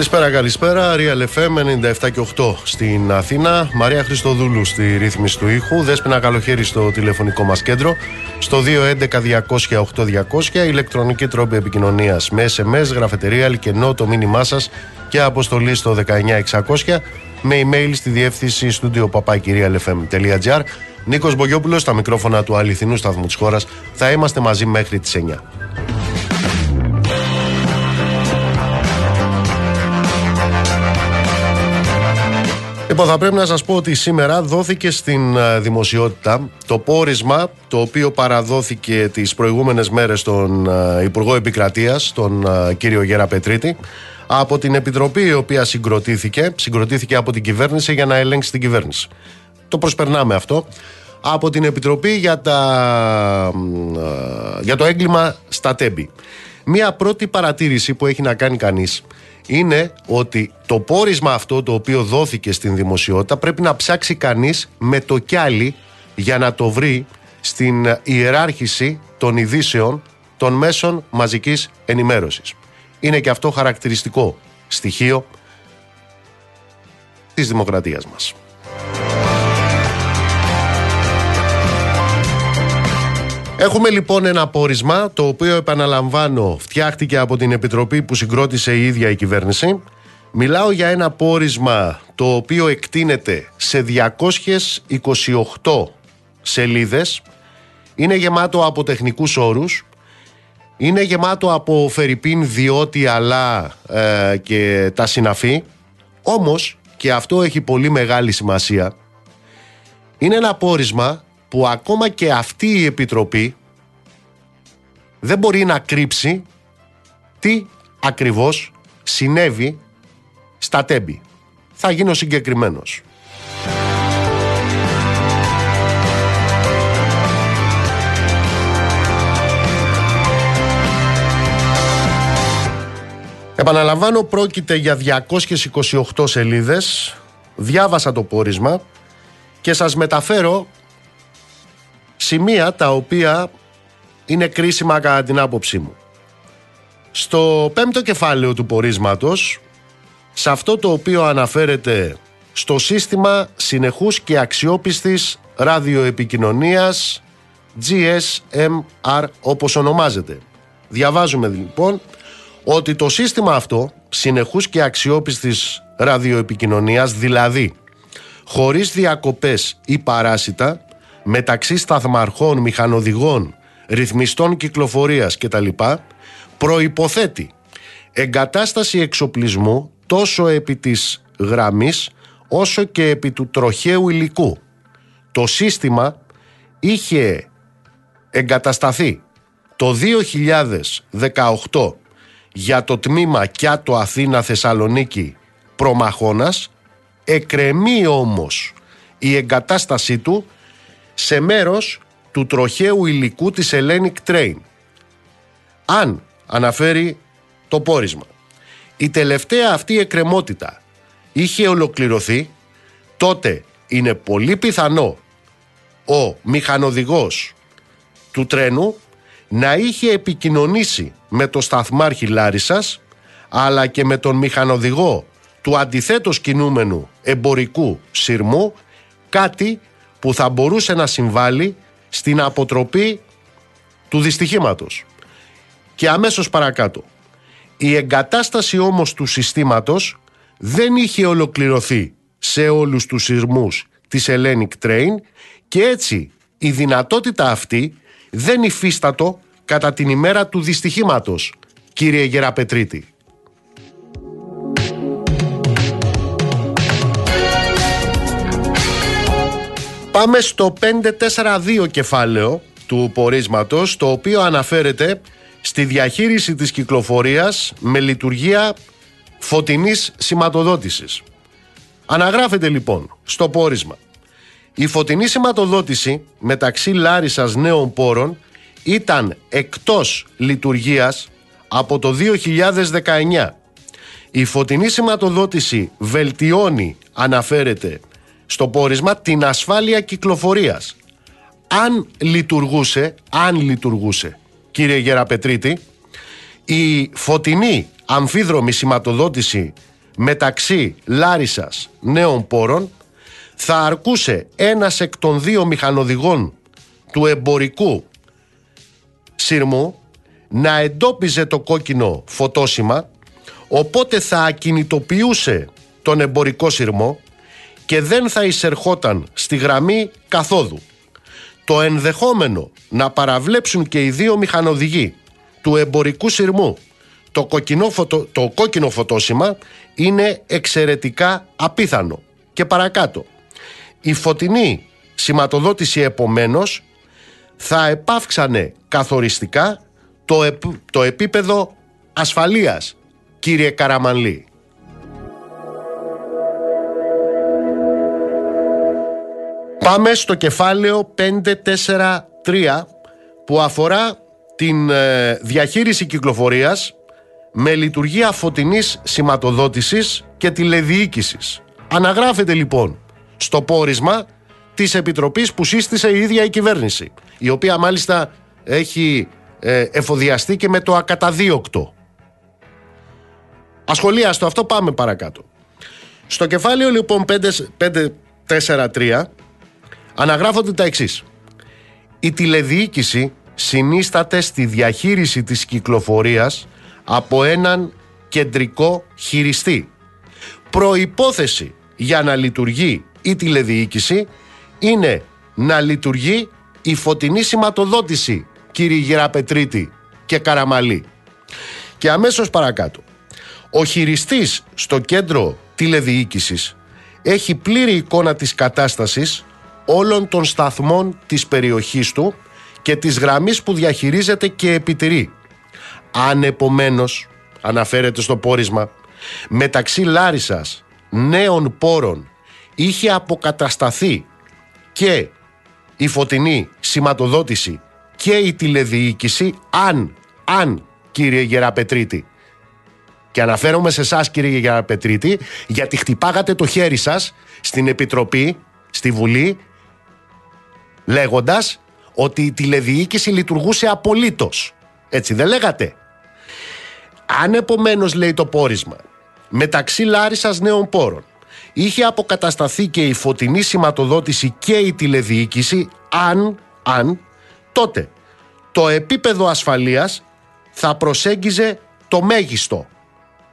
Καλησπέρα, καλησπέρα. Real FM 97 και 8 στην Αθήνα. Μαρία Χριστοδούλου στη ρύθμιση του ήχου. Δέσποινα καλοχέρι στο τηλεφωνικό μας κέντρο. Στο 211-200-8200. Ηλεκτρονική τρόπη επικοινωνίας με SMS, γραφετερία, αλκενό το μήνυμά σας και αποστολή στο 19600 με email στη διεύθυνση studio papakirialfm.gr. Νίκος Μπογιόπουλος στα μικρόφωνα του αληθινού σταθμού της χώρας. Θα είμαστε μαζί μέχρι τις 9. Λοιπόν, θα πρέπει να σας πω ότι σήμερα δόθηκε στην ε, δημοσιότητα το πόρισμα το οποίο παραδόθηκε τις προηγούμενες μέρες στον ε, Υπουργό Επικρατείας, τον ε, κύριο Γέρα Πετρίτη, από την Επιτροπή η οποία συγκροτήθηκε, συγκροτήθηκε από την κυβέρνηση για να ελέγξει την κυβέρνηση. Το προσπερνάμε αυτό. Από την Επιτροπή για, τα, για το έγκλημα στα τέμπη. Μία πρώτη παρατήρηση που έχει να κάνει κανείς είναι ότι το πόρισμα αυτό το οποίο δόθηκε στην δημοσιότητα πρέπει να ψάξει κανείς με το κιάλι για να το βρει στην ιεράρχηση των ειδήσεων των μέσων μαζικής ενημέρωσης. Είναι και αυτό χαρακτηριστικό στοιχείο της δημοκρατίας μας. Έχουμε λοιπόν ένα πόρισμα το οποίο επαναλαμβάνω φτιάχτηκε από την Επιτροπή που συγκρότησε η ίδια η κυβέρνηση. Μιλάω για ένα πόρισμα το οποίο εκτείνεται σε 228 σελίδες. Είναι γεμάτο από τεχνικούς όρους. Είναι γεμάτο από φερρυπίν διότι αλλά ε, και τα συναφή. Όμως και αυτό έχει πολύ μεγάλη σημασία. Είναι ένα πόρισμα που ακόμα και αυτή η Επιτροπή δεν μπορεί να κρύψει τι ακριβώς συνέβη στα τέμπη. Θα γίνω συγκεκριμένος. Επαναλαμβάνω πρόκειται για 228 σελίδες Διάβασα το πόρισμα Και σας μεταφέρω σημεία τα οποία είναι κρίσιμα κατά την άποψή μου. Στο πέμπτο κεφάλαιο του πορίσματος, σε αυτό το οποίο αναφέρεται στο σύστημα συνεχούς και αξιόπιστης ραδιοεπικοινωνίας GSMR όπως ονομάζεται. Διαβάζουμε λοιπόν ότι το σύστημα αυτό συνεχούς και αξιόπιστης ραδιοεπικοινωνίας δηλαδή χωρίς διακοπές ή παράσιτα μεταξύ σταθμαρχών, μηχανοδηγών, ρυθμιστών κυκλοφορίας κτλ. προϋποθέτει εγκατάσταση εξοπλισμού τόσο επί της γραμμής όσο και επί του τροχαίου υλικού. Το σύστημα είχε εγκατασταθεί το 2018 για το τμήμα Κιάτο Αθήνα Θεσσαλονίκη Προμαχώνας εκρεμεί όμως η εγκατάστασή του σε μέρος του τροχαίου υλικού της Hellenic Train. Αν αναφέρει το πόρισμα. Η τελευταία αυτή εκκρεμότητα είχε ολοκληρωθεί, τότε είναι πολύ πιθανό ο μηχανοδηγός του τρένου να είχε επικοινωνήσει με το σταθμάρχη Λάρισας αλλά και με τον μηχανοδηγό του αντιθέτως κινούμενου εμπορικού σειρμού κάτι που θα μπορούσε να συμβάλλει στην αποτροπή του δυστυχήματος. Και αμέσως παρακάτω. Η εγκατάσταση όμως του συστήματος δεν είχε ολοκληρωθεί σε όλους τους σειρμούς της Hellenic Train και έτσι η δυνατότητα αυτή δεν υφίστατο κατά την ημέρα του δυστυχήματος, κύριε Γεραπετρίτη. Πάμε στο 542 κεφάλαιο του πορίσματος, το οποίο αναφέρεται στη διαχείριση της κυκλοφορίας με λειτουργία φωτεινής σηματοδότησης. Αναγράφεται λοιπόν στο πόρισμα. Η φωτεινή σηματοδότηση μεταξύ Λάρισας νέων πόρων ήταν εκτός λειτουργίας από το 2019. Η φωτεινή σηματοδότηση βελτιώνει, αναφέρεται, στο πόρισμα την ασφάλεια κυκλοφορίας. Αν λειτουργούσε, αν λειτουργούσε, κύριε Γεραπετρίτη, η φωτεινή αμφίδρομη σηματοδότηση μεταξύ Λάρισας νέων πόρων θα αρκούσε ένας εκ των δύο μηχανοδηγών του εμπορικού σύρμου να εντόπιζε το κόκκινο φωτόσημα οπότε θα ακινητοποιούσε τον εμπορικό σύρμο και δεν θα εισερχόταν στη γραμμή καθόδου. Το ενδεχόμενο να παραβλέψουν και οι δύο μηχανοδηγοί του εμπορικού σειρμού το, κοκκινό φωτο, το κόκκινο φωτόσημα είναι εξαιρετικά απίθανο. Και παρακάτω. Η φωτεινή σηματοδότηση επομένως θα επάυξανε καθοριστικά το, το επίπεδο ασφαλείας, κύριε Καραμανλή. Πάμε στο κεφάλαιο 543 που αφορά την ε, διαχείριση κυκλοφορίας με λειτουργία φωτεινής σηματοδότησης και τηλεδιοίκησης. Αναγράφεται λοιπόν στο πόρισμα της Επιτροπής που σύστησε η ίδια η κυβέρνηση, η οποία μάλιστα έχει ε, εφοδιαστεί και με το ακαταδίωκτο. Ασχολίαστο αυτό πάμε παρακάτω. Στο κεφάλαιο λοιπόν 543 αναγράφονται τα εξής. Η τηλεδιοίκηση συνίσταται στη διαχείριση της κυκλοφορίας από έναν κεντρικό χειριστή. Προϋπόθεση για να λειτουργεί η τηλεδιοίκηση είναι να λειτουργεί η φωτεινή σηματοδότηση κύριε Γεραπετρίτη και Καραμαλή. Και αμέσως παρακάτω. Ο χειριστής στο κέντρο τηλεδιοίκησης έχει πλήρη εικόνα της κατάστασης όλων των σταθμών της περιοχής του και της γραμμής που διαχειρίζεται και επιτηρεί. Αν επομένως, αναφέρεται στο πόρισμα, μεταξύ Λάρισας νέων πόρων είχε αποκατασταθεί και η φωτεινή σηματοδότηση και η τηλεδιοίκηση αν, αν κύριε Γεραπετρίτη και αναφέρομαι σε εσάς κύριε Γεραπετρίτη γιατί χτυπάγατε το χέρι σας στην Επιτροπή, στη Βουλή λέγοντας ότι η τηλεδιοίκηση λειτουργούσε απολύτως. Έτσι δεν λέγατε; Αν επομένως λέει το πόρισμα μεταξύ Λάρισας νέων πόρων είχε αποκατασταθεί και η φωτεινή σηματοδότηση και η τηλεδιοίκηση αν, αν τότε το επίπεδο ασφαλείας θα προσέγγιζε το μέγιστο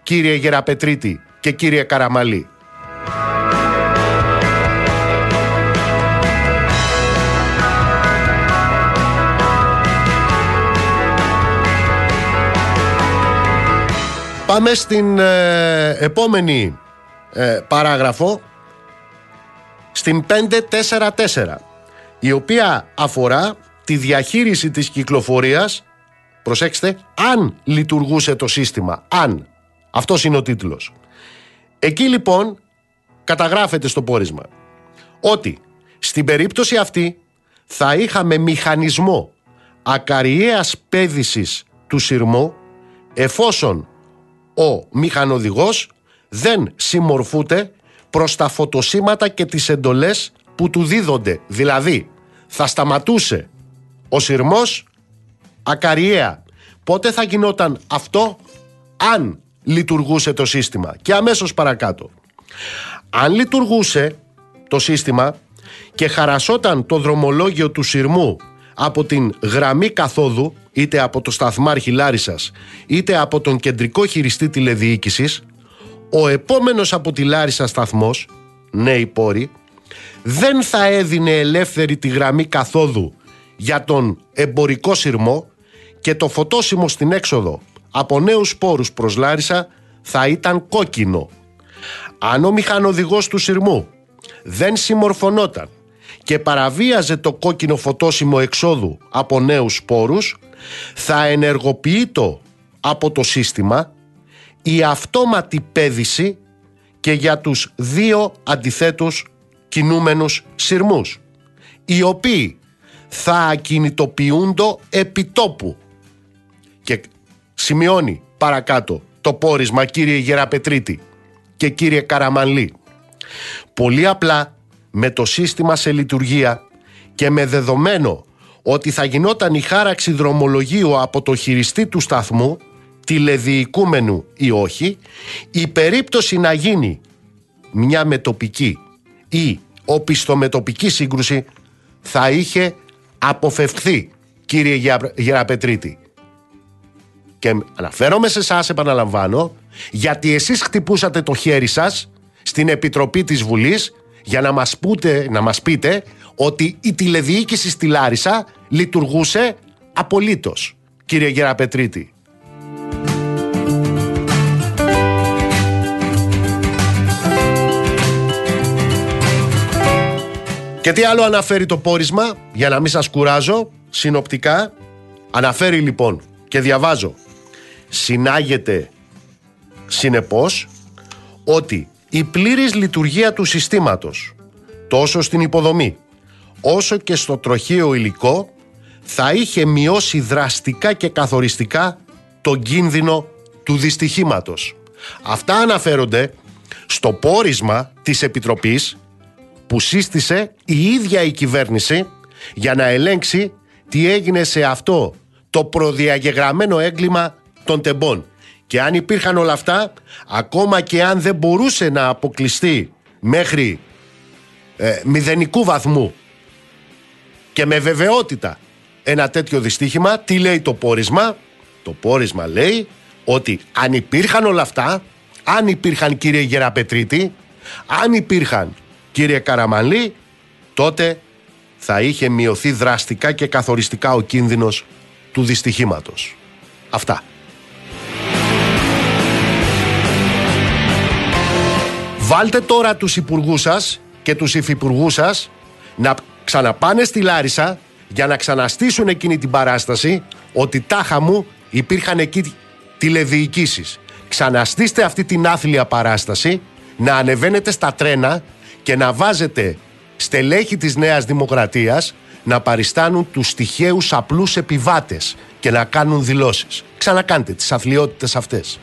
κύριε Γεραπετρίτη και κύριε Καραμαλή. Πάμε στην ε, επόμενη ε, παράγραφο, στην 544, η οποία αφορά τη διαχείριση της κυκλοφορίας, προσέξτε, αν λειτουργούσε το σύστημα, αν. Αυτός είναι ο τίτλος. Εκεί λοιπόν καταγράφεται στο πόρισμα ότι στην περίπτωση αυτή θα είχαμε μηχανισμό ακαριέας πέδησης του σειρμού εφόσον ο μηχανοδηγός δεν συμμορφούται προς τα φωτοσύματα και τις εντολές που του δίδονται. Δηλαδή, θα σταματούσε ο σειρμός ακαριέα. Πότε θα γινόταν αυτό; Αν λειτουργούσε το σύστημα. Και αμέσως παρακάτω. Αν λειτουργούσε το σύστημα και χαρασόταν το δρομολόγιο του σειρμού από την γραμμή καθόδου, είτε από το σταθμάρχη Λάρισας, είτε από τον κεντρικό χειριστή τηλεδιοίκησης, ο επόμενος από τη Λάρισα σταθμός, νέοι πόροι, δεν θα έδινε ελεύθερη τη γραμμή καθόδου για τον εμπορικό σειρμό και το φωτόσιμο στην έξοδο από νέους πόρους προς Λάρισα θα ήταν κόκκινο. Αν ο μηχανοδηγός του σειρμού δεν συμμορφωνόταν και παραβίαζε το κόκκινο φωτόσιμο εξόδου από νέους σπόρους θα ενεργοποιεί το από το σύστημα η αυτόματη πέδηση και για τους δύο αντιθέτους κινούμενους σειρμούς οι οποίοι θα ακινητοποιούνται επιτόπου και σημειώνει παρακάτω το πόρισμα κύριε Γεραπετρίτη και κύριε Καραμανλή πολύ απλά με το σύστημα σε λειτουργία και με δεδομένο ότι θα γινόταν η χάραξη δρομολογίου από το χειριστή του σταθμού τηλεδιοικούμενου ή όχι, η περίπτωση να γίνει μια μετοπική ή οπισθομετοπική σύγκρουση θα είχε αποφευχθεί κύριε Γεραπετρίτη. Και αναφέρομαι σε εσάς, επαναλαμβάνω, γιατί εσείς χτυπούσατε το χέρι σας στην Επιτροπή της Βουλής για να μας, πούτε, να μας πείτε ότι η τηλεδιοίκηση στη Λάρισα λειτουργούσε απολύτως, κύριε Γεραπετρίτη. Και τι άλλο αναφέρει το πόρισμα, για να μην σας κουράζω, συνοπτικά, αναφέρει λοιπόν και διαβάζω, συνάγεται συνεπώς ότι η πλήρης λειτουργία του συστήματος, τόσο στην υποδομή, όσο και στο τροχείο υλικό, θα είχε μειώσει δραστικά και καθοριστικά τον κίνδυνο του δυστυχήματος. Αυτά αναφέρονται στο πόρισμα της Επιτροπής που σύστησε η ίδια η κυβέρνηση για να ελέγξει τι έγινε σε αυτό το προδιαγεγραμμένο έγκλημα των τεμπών. Και αν υπήρχαν όλα αυτά, ακόμα και αν δεν μπορούσε να αποκλειστεί μέχρι ε, μηδενικού βαθμού και με βεβαιότητα ένα τέτοιο δυστύχημα, τι λέει το πόρισμα; Το πόρισμα λέει ότι αν υπήρχαν όλα αυτά, αν υπήρχαν κύριε Γεραπετρίτη, αν υπήρχαν κύριε Καραμαλή, τότε θα είχε μειωθεί δραστικά και καθοριστικά ο κίνδυνος του δυστυχήματος. Αυτά. Βάλτε τώρα τους υπουργούς σας και τους υφυπουργούς σας να ξαναπάνε στη Λάρισα για να ξαναστήσουν εκείνη την παράσταση ότι τάχα μου υπήρχαν εκεί τηλεδιοικήσεις. Ξαναστήστε αυτή την άθλια παράσταση, να ανεβαίνετε στα τρένα και να βάζετε στελέχη της Νέας Δημοκρατίας να παριστάνουν τους τυχαίους απλούς επιβάτες και να κάνουν δηλώσεις. Ξανακάντε τις αθλειότητες αυτές.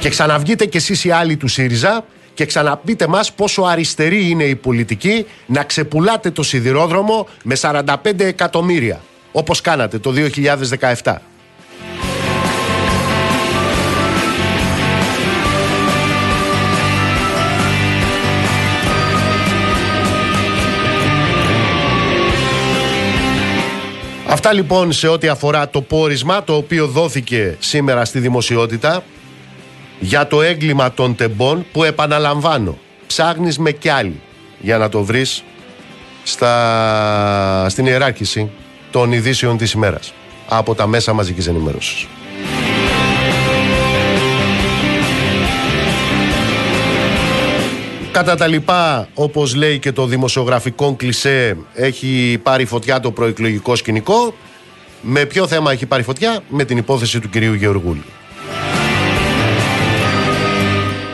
Και ξαναβγείτε κι εσείς οι άλλοι του ΣΥΡΙΖΑ και ξαναπείτε μας πόσο αριστερή είναι η πολιτική να ξεπουλάτε το σιδηρόδρομο με 45 εκατομμύρια όπως κάνατε το 2017. Αυτά λοιπόν σε ό,τι αφορά το πόρισμα το οποίο δόθηκε σήμερα στη δημοσιότητα για το έγκλημα των τεμπών που επαναλαμβάνω ψάχνεις με κι άλλοι για να το βρεις στα... στην ιεράρχηση των ειδήσεων της ημέρας από τα μέσα μαζικής ενημέρωσης. Κατά τα λοιπά, όπως λέει και το δημοσιογραφικό κλισέ, έχει πάρει φωτιά το προεκλογικό σκηνικό. Με ποιο θέμα έχει πάρει φωτιά; Με την υπόθεση του κυρίου Γεωργούλη.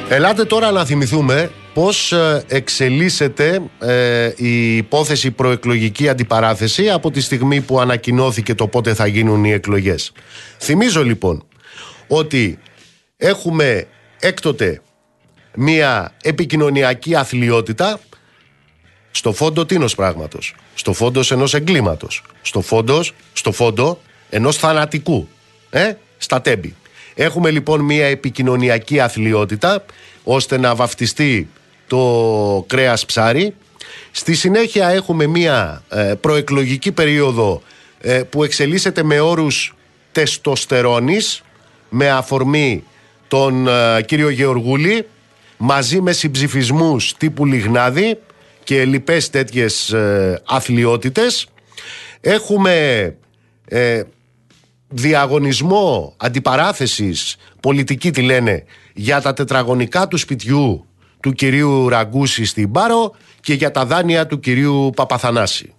Ελάτε τώρα να θυμηθούμε πώς ε, εξελίσσεται ε, η υπόθεση προεκλογική αντιπαράθεση από τη στιγμή που ανακοινώθηκε το πότε θα γίνουν οι εκλογές. Θυμίζω λοιπόν ότι έχουμε έκτοτε μία επικοινωνιακή αθλειότητα στο φόντο τίνος πράγματος, στο φόντος ενός εγκλήματος, στο φόντος, στο φόντο ενός θανατικού, ε, στα τέμπη. Έχουμε λοιπόν μία επικοινωνιακή αθλειότητα ώστε να βαφτιστεί το κρέας ψάρι. Στη συνέχεια έχουμε μία ε, προεκλογική περίοδο ε, που εξελίσσεται με όρους τεστοστερόνης με αφορμή τον ε, κύριο Γεωργούλη μαζί με συμψηφισμούς τύπου Λιγνάδη και λοιπές τέτοιες ε, αθλειότητες. Έχουμε ε, διαγωνισμό αντιπαράθεσης πολιτική τη λένε για τα τετραγωνικά του σπιτιού του κυρίου Ραγκούση στην Πάρο και για τα δάνεια του κυρίου Παπαθανάση.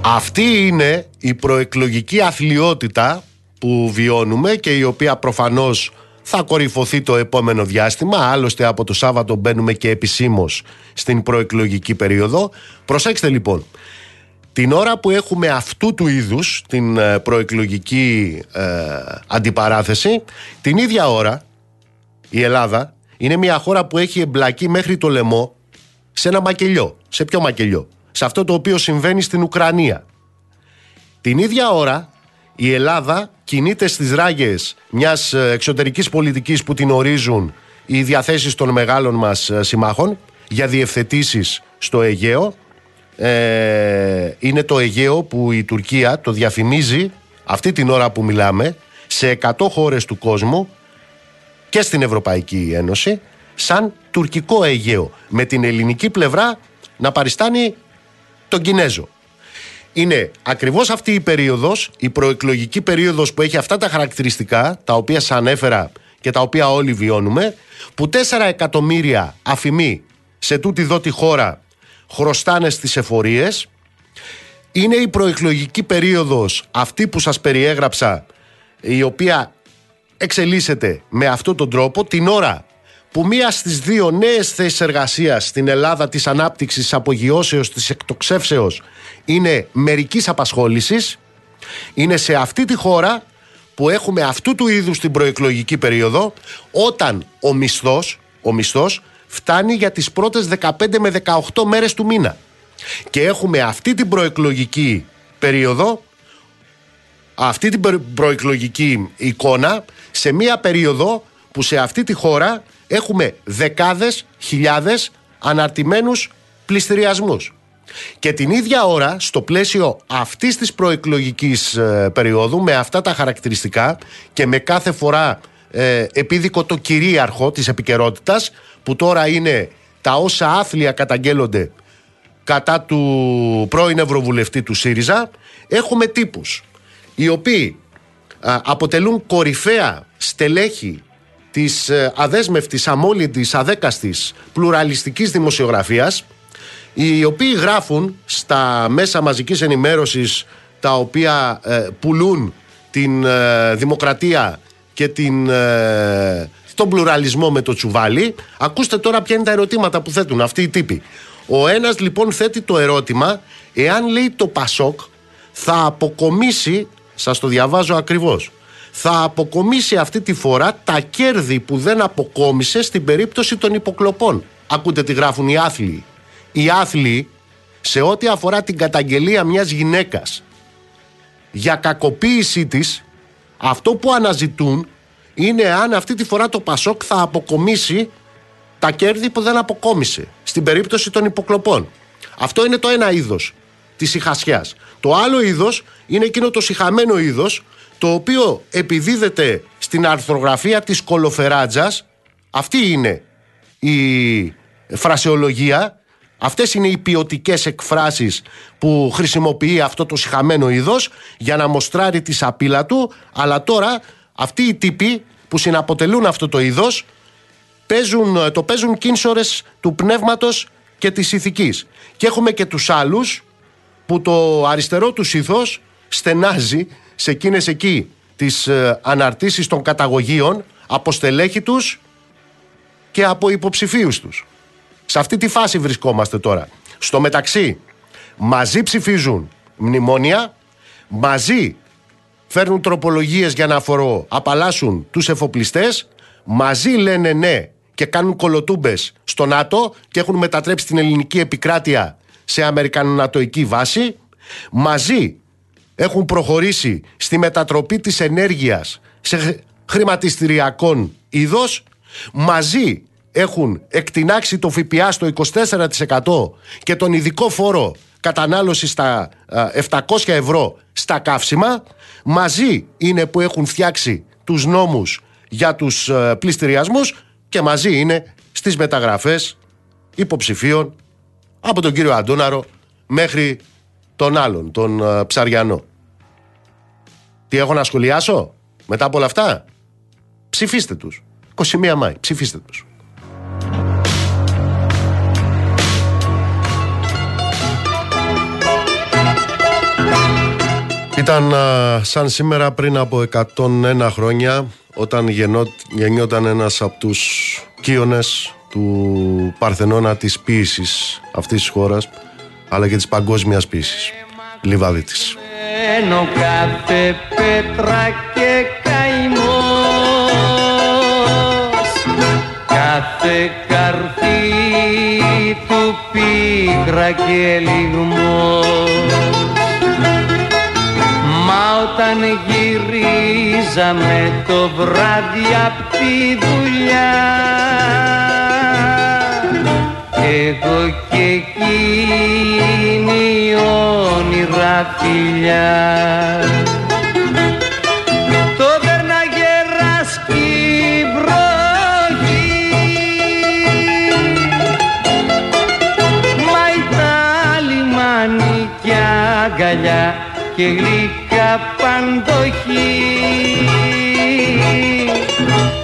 Αυτή είναι η προεκλογική αθλειότητα που βιώνουμε και η οποία προφανώς θα κορυφωθεί το επόμενο διάστημα. Άλλωστε από το Σάββατο μπαίνουμε και επισήμως στην προεκλογική περίοδο. Προσέξτε λοιπόν, την ώρα που έχουμε αυτού του είδους την ε, προεκλογική ε, αντιπαράθεση, την ίδια ώρα η Ελλάδα είναι μια χώρα που έχει εμπλακεί μέχρι το λαιμό σε ένα μακελιό, Σε ποιο μακελιό; Σε αυτό το οποίο συμβαίνει στην Ουκρανία. Την ίδια ώρα η Ελλάδα κινείται στις ράγες μιας ε, εξωτερικής πολιτικής που την ορίζουν οι διαθέσεις των μεγάλων μας ε, συμμάχων για διευθετήσεις στο Αιγαίο. Ε, είναι το Αιγαίο που η Τουρκία το διαφημίζει αυτή την ώρα που μιλάμε σε 100 χώρες του κόσμου και στην Ευρωπαϊκή Ένωση σαν τουρκικό Αιγαίο με την ελληνική πλευρά να παριστάνει τον Κινέζο. Είναι ακριβώς αυτή η περίοδος, η προεκλογική περίοδος που έχει αυτά τα χαρακτηριστικά τα οποία σας ανέφερα και τα οποία όλοι βιώνουμε που 4 εκατομμύρια αφημοί σε τούτη εδώ τη χώρα χρωστάνε στις εφορίες. Είναι η προεκλογική περίοδος αυτή που σας περιέγραψα η οποία εξελίσσεται με αυτόν τον τρόπο την ώρα που μία στις δύο νέες θέσεις εργασίας στην Ελλάδα της ανάπτυξης, της απογειώσεως, της εκτοξεύσεως είναι μερικής απασχόλησης είναι σε αυτή τη χώρα που έχουμε αυτού του είδους την προεκλογική περίοδο όταν ο μισθός, ο μισθός φτάνει για τις πρώτες 15 με 18 μέρες του μήνα. Και έχουμε αυτή την προεκλογική περίοδο, αυτή την προεκλογική εικόνα σε μία περίοδο που σε αυτή τη χώρα έχουμε δεκάδες χιλιάδες αναρτημένους πληστηριασμούς. Και την ίδια ώρα, στο πλαίσιο αυτής της προεκλογικής ε, περίοδου, με αυτά τα χαρακτηριστικά και με κάθε φορά ε, επίδικο το κυρίαρχο της επικαιρότητας, που τώρα είναι τα όσα άθλια καταγγέλλονται κατά του πρώην Ευρωβουλευτή του ΣΥΡΙΖΑ, έχουμε τύπους οι οποίοι αποτελούν κορυφαία στελέχη της ε, αδέσμευτης, αμόλυντης, αδέκαστης, πλουραλιστικής δημοσιογραφίας οι οποίοι γράφουν στα μέσα μαζικής ενημέρωσης τα οποία ε, πουλούν την ε, δημοκρατία και την, ε, τον πλουραλισμό με το τσουβάλι. Ακούστε τώρα ποια είναι τα ερωτήματα που θέτουν αυτοί οι τύποι. Ο ένας λοιπόν θέτει το ερώτημα εάν λέει το Πασόκ θα αποκομίσει, σας το διαβάζω ακριβώς, θα αποκομίσει αυτή τη φορά τα κέρδη που δεν αποκόμισε στην περίπτωση των υποκλοπών. Ακούτε τι γράφουν οι άθλοι οι άθλοι σε ό,τι αφορά την καταγγελία μιας γυναίκας για κακοποίησή της αυτό που αναζητούν είναι αν αυτή τη φορά το Πασόκ θα αποκομίσει τα κέρδη που δεν αποκόμισε στην περίπτωση των υποκλοπών. Αυτό είναι το ένα είδος της ηχασιάς. Το άλλο είδος είναι εκείνο το συχαμένο είδος το οποίο επιδίδεται στην αρθρογραφία της κολοφεράτζας αυτή είναι η φρασεολογία Αυτές είναι οι ποιοτικές εκφράσεις που χρησιμοποιεί αυτό το συχαμένο είδος για να μοστράρει τη σαπίλα του αλλά τώρα αυτοί οι τύποι που συναποτελούν αυτό το είδος παίζουν, το παίζουν κίνσορες του πνεύματος και της ηθικής. Και έχουμε και τους άλλους που το αριστερό τους ήθος στενάζει σε εκείνες εκεί τις ε, αναρτήσεις των καταγωγείων από στελέχη τους και από υποψηφίους τους. Σε αυτή τη φάση βρισκόμαστε τώρα. Στο μεταξύ, μαζί ψηφίζουν μνημόνια, μαζί φέρνουν τροπολογίες για να αφορώ, απαλλάσσουν τους εφοπλιστές, μαζί λένε ναι και κάνουν κολοτούμπες στο ΝΑΤΟ και έχουν μετατρέψει την ελληνική επικράτεια σε αμερικανο-νατοϊκή βάση, μαζί έχουν προχωρήσει στη μετατροπή της ενέργειας σε χρηματιστηριακών είδος, μαζί έχουν εκτινάξει το ΦΠΑ στο 24% και τον ειδικό φόρο κατανάλωσης στα 700 ευρώ στα καύσιμα μαζί είναι που έχουν φτιάξει τους νόμους για τους πληστηριασμούς και μαζί είναι στις μεταγραφές υποψηφίων από τον κύριο Αντώναρο μέχρι τον άλλον, τον Ψαριανό. Τι έχω να σχολιάσω μετά από όλα αυτά; Ψηφίστε τους. 21 Μάη. Ψηφίστε τους. Ήταν σαν σήμερα πριν από 101 χρόνια όταν γεννιόταν ένας από τους κύονες του Παρθενώνα της ποίησης αυτής της χώρας αλλά και της παγκόσμιας ποίησης Λιβαδίτης κάθε πέτρα και καημός κάθε καρφί του πίκρα και λιγμός. Μα όταν γυρίζαμε το βράδυ απ' τη δουλειά. Εγώ και εκείνη όνειρα φιλιά. Το δέρναγε ράσκει βροχή. Μα ήταν λιμάνι κι αγκαλιά και γλυκά παντοχή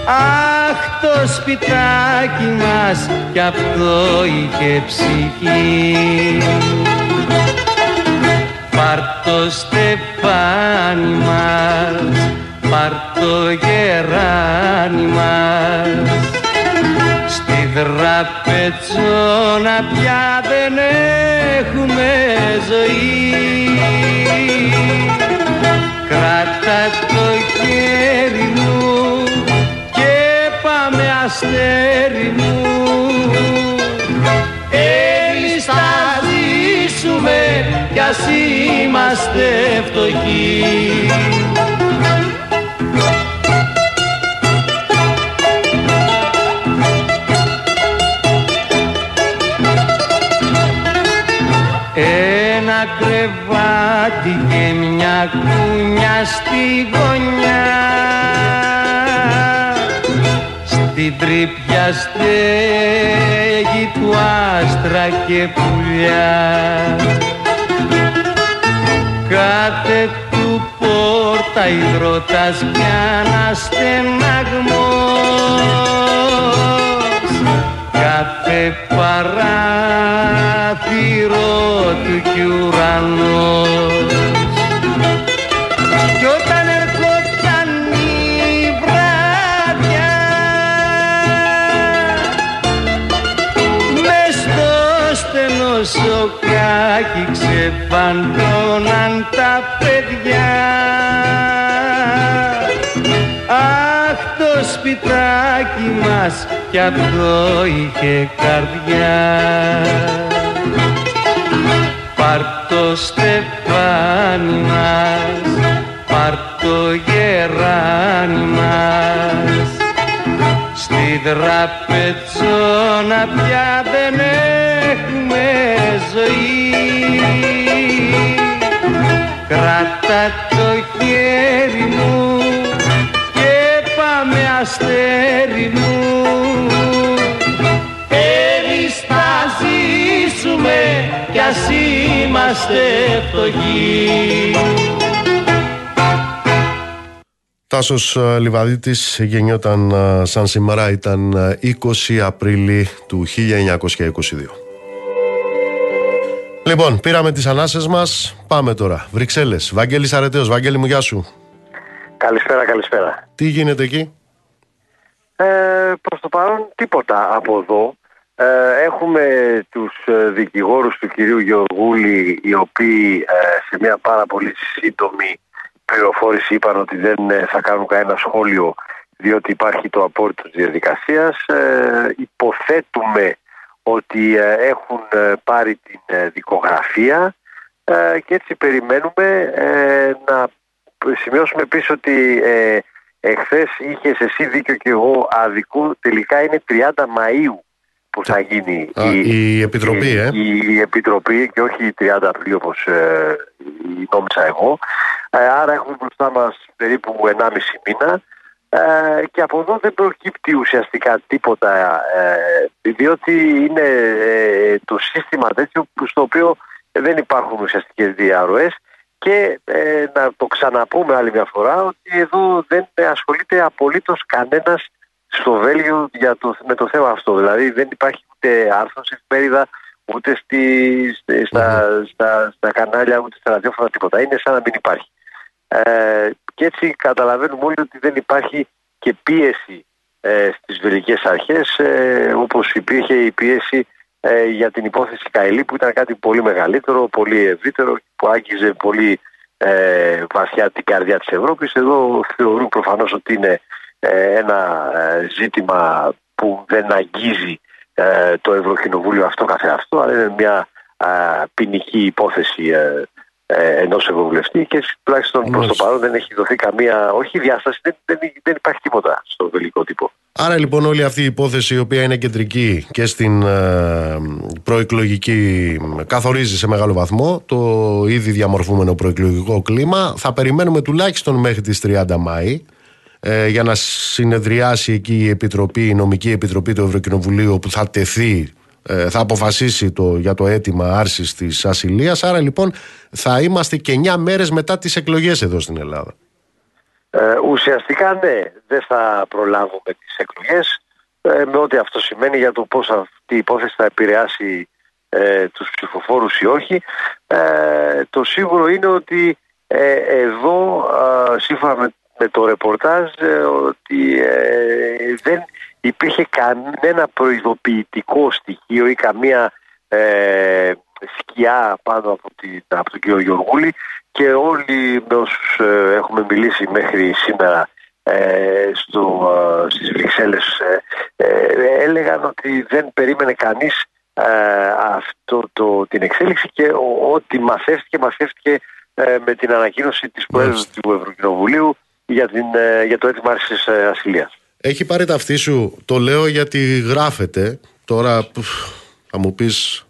Αχ το σπιτάκι μας κι αυτό είχε ψυχή. Πάρ το στεφάνι μας, πάρ το γεράνι μας. Στη δραπετσόνα πια δεν έχουμε ζωή Κράτα το χέρι μου και πάμε αστέρι μου. Εμείς θα ζήσουμε κι ας είμαστε φτωχοί μια κούνια στη γωνιά. Στην τρύπια στέγη του άστρα και πουλιά. Κάθε του πόρτα υδρότας κι αναστεναγμός Κάθε παράθυρο του κι σοκάκι ξεφαντώναν τα παιδιά. Αχ το σπιτάκι μας κι αυτό είχε καρδιά. Πάρ το στεφάνι μας, πάρ το γεράνι μας. Στη δραπετσόνα πια δεν έχουμε ζωή Κράτα το χέρι μου και πάμε αστέρι μου Εμείς θα ζήσουμε κι ας είμαστε φτωχοί Τάσος ε, Λιβαδίτης γεννιόταν ε, σαν σήμερα ήταν ε, 20 Απρίλη του 1922. Λοιπόν, πήραμε τις ανάσες μας, πάμε τώρα. Βρυξέλλες, Βαγγέλης Αρετέος, Βαγγέλη μου γεια σου. Καλησπέρα, καλησπέρα. Τι γίνεται εκεί; Ε, προς το παρόν τίποτα από εδώ. Ε, έχουμε τους ε, δικηγόρους του κυρίου Γεωργούλη οι οποίοι ε, σε μια πάρα πολύ σύντομη πληροφόρηση είπαν ότι δεν ε, θα κάνουν κανένα σχόλιο διότι υπάρχει το απόρριτο της διαδικασίας. Ε, υποθέτουμε ότι ε, έχουν ε, πάρει την ε, δικογραφία ε, και έτσι περιμένουμε ε, να σημειώσουμε επίσης ότι ε, εχθές είχες εσύ δίκιο και εγώ αδικό τελικά είναι 30 Μαΐου που θα γίνει Α, η Επιτροπή, η, ε. η Επιτροπή και όχι η 30 Απριλίου όπως ε, νόμιζα εγώ. Ε, άρα έχουμε μπροστά μας περίπου 1,5 μήνα ε, και από εδώ δεν προκύπτει ουσιαστικά τίποτα ε, διότι είναι ε, το σύστημα τέτοιο που στο οποίο δεν υπάρχουν ουσιαστικές διαρροές και ε, να το ξαναπούμε άλλη μια φορά ότι εδώ δεν ασχολείται απολύτως κανένας στο Βέλγιο για το, με το θέμα αυτό. Δηλαδή δεν υπάρχει ούτε άρθρος σε εφημερίδα, ούτε στη, στη- στα, στα, στα κανάλια, ούτε στα ραδιόφωνα, τίποτα. Είναι σαν να μην υπάρχει. Ε, και έτσι καταλαβαίνουμε όλοι ότι δεν υπάρχει και πίεση ε, στις βελγικές αρχές ε, όπως υπήρχε η πίεση ε, για την υπόθεση Καηλή που ήταν κάτι πολύ μεγαλύτερο, πολύ ευρύτερο που άγγιζε πολύ ε, βαθιά την καρδιά της Ευρώπης. Εδώ θεωρούν προφανώς ότι είναι ε, ένα ε, ζήτημα που δεν αγγίζει ε, το Ευρωκοινοβούλιο αυτό καθεαυτό, αλλά είναι μια α, ποινική υπόθεση ε, ε, ενός ευρωβουλευτή και τουλάχιστον προς το παρόν δεν έχει δοθεί καμία, όχι διάσταση, δεν, δεν, δεν υπάρχει τίποτα στο βελικό τύπο. Άρα λοιπόν όλη αυτή η υπόθεση η οποία είναι κεντρική και στην ε, προεκλογική καθορίζει σε μεγάλο βαθμό το ήδη διαμορφούμενο προεκλογικό κλίμα. Θα περιμένουμε τουλάχιστον μέχρι τις 30 Μάη ε, για να συνεδριάσει εκεί η Επιτροπή, η νομική επιτροπή του Ευρωκοινοβουλίου που θα τεθεί ε, θα αποφασίσει το, για το αίτημα άρσης της ασυλίας. Άρα λοιπόν θα είμαστε και 9 μέρες μετά τις εκλογές εδώ στην Ελλάδα. Ε, ουσιαστικά ναι δεν θα προλάβουμε τις εκλογές. Ε, με ό,τι αυτό σημαίνει για το πώς αυτή η υπόθεση θα επηρεάσει ε, τους ψηφοφόρους ή όχι. Ε, το σίγουρο είναι ότι εδώ σύμφωνα με, με το ρεπορτάζ ότι δεν υπήρχε κανένα προειδοποιητικό στοιχείο ή καμία ε, σκιά πάνω από, την, από τον κύριο Γιωργούλη και όλοι με όσους ε, έχουμε μιλήσει μέχρι σήμερα ε, στο, ε, στις Βρυξέλλες έλεγαν ότι δεν περίμενε κανείς αυτό το, την εξέλιξη και ό,τι μαθεύτηκε, μαθεύτηκε με την ανακοίνωση της Προέδρου του Ευρωκοινοβουλίου για, την, για το έτοιμο άρσης ασυλίας. Έχει πάρει ταυτή σου, το λέω γιατί γράφεται. Τώρα θα μου πεις.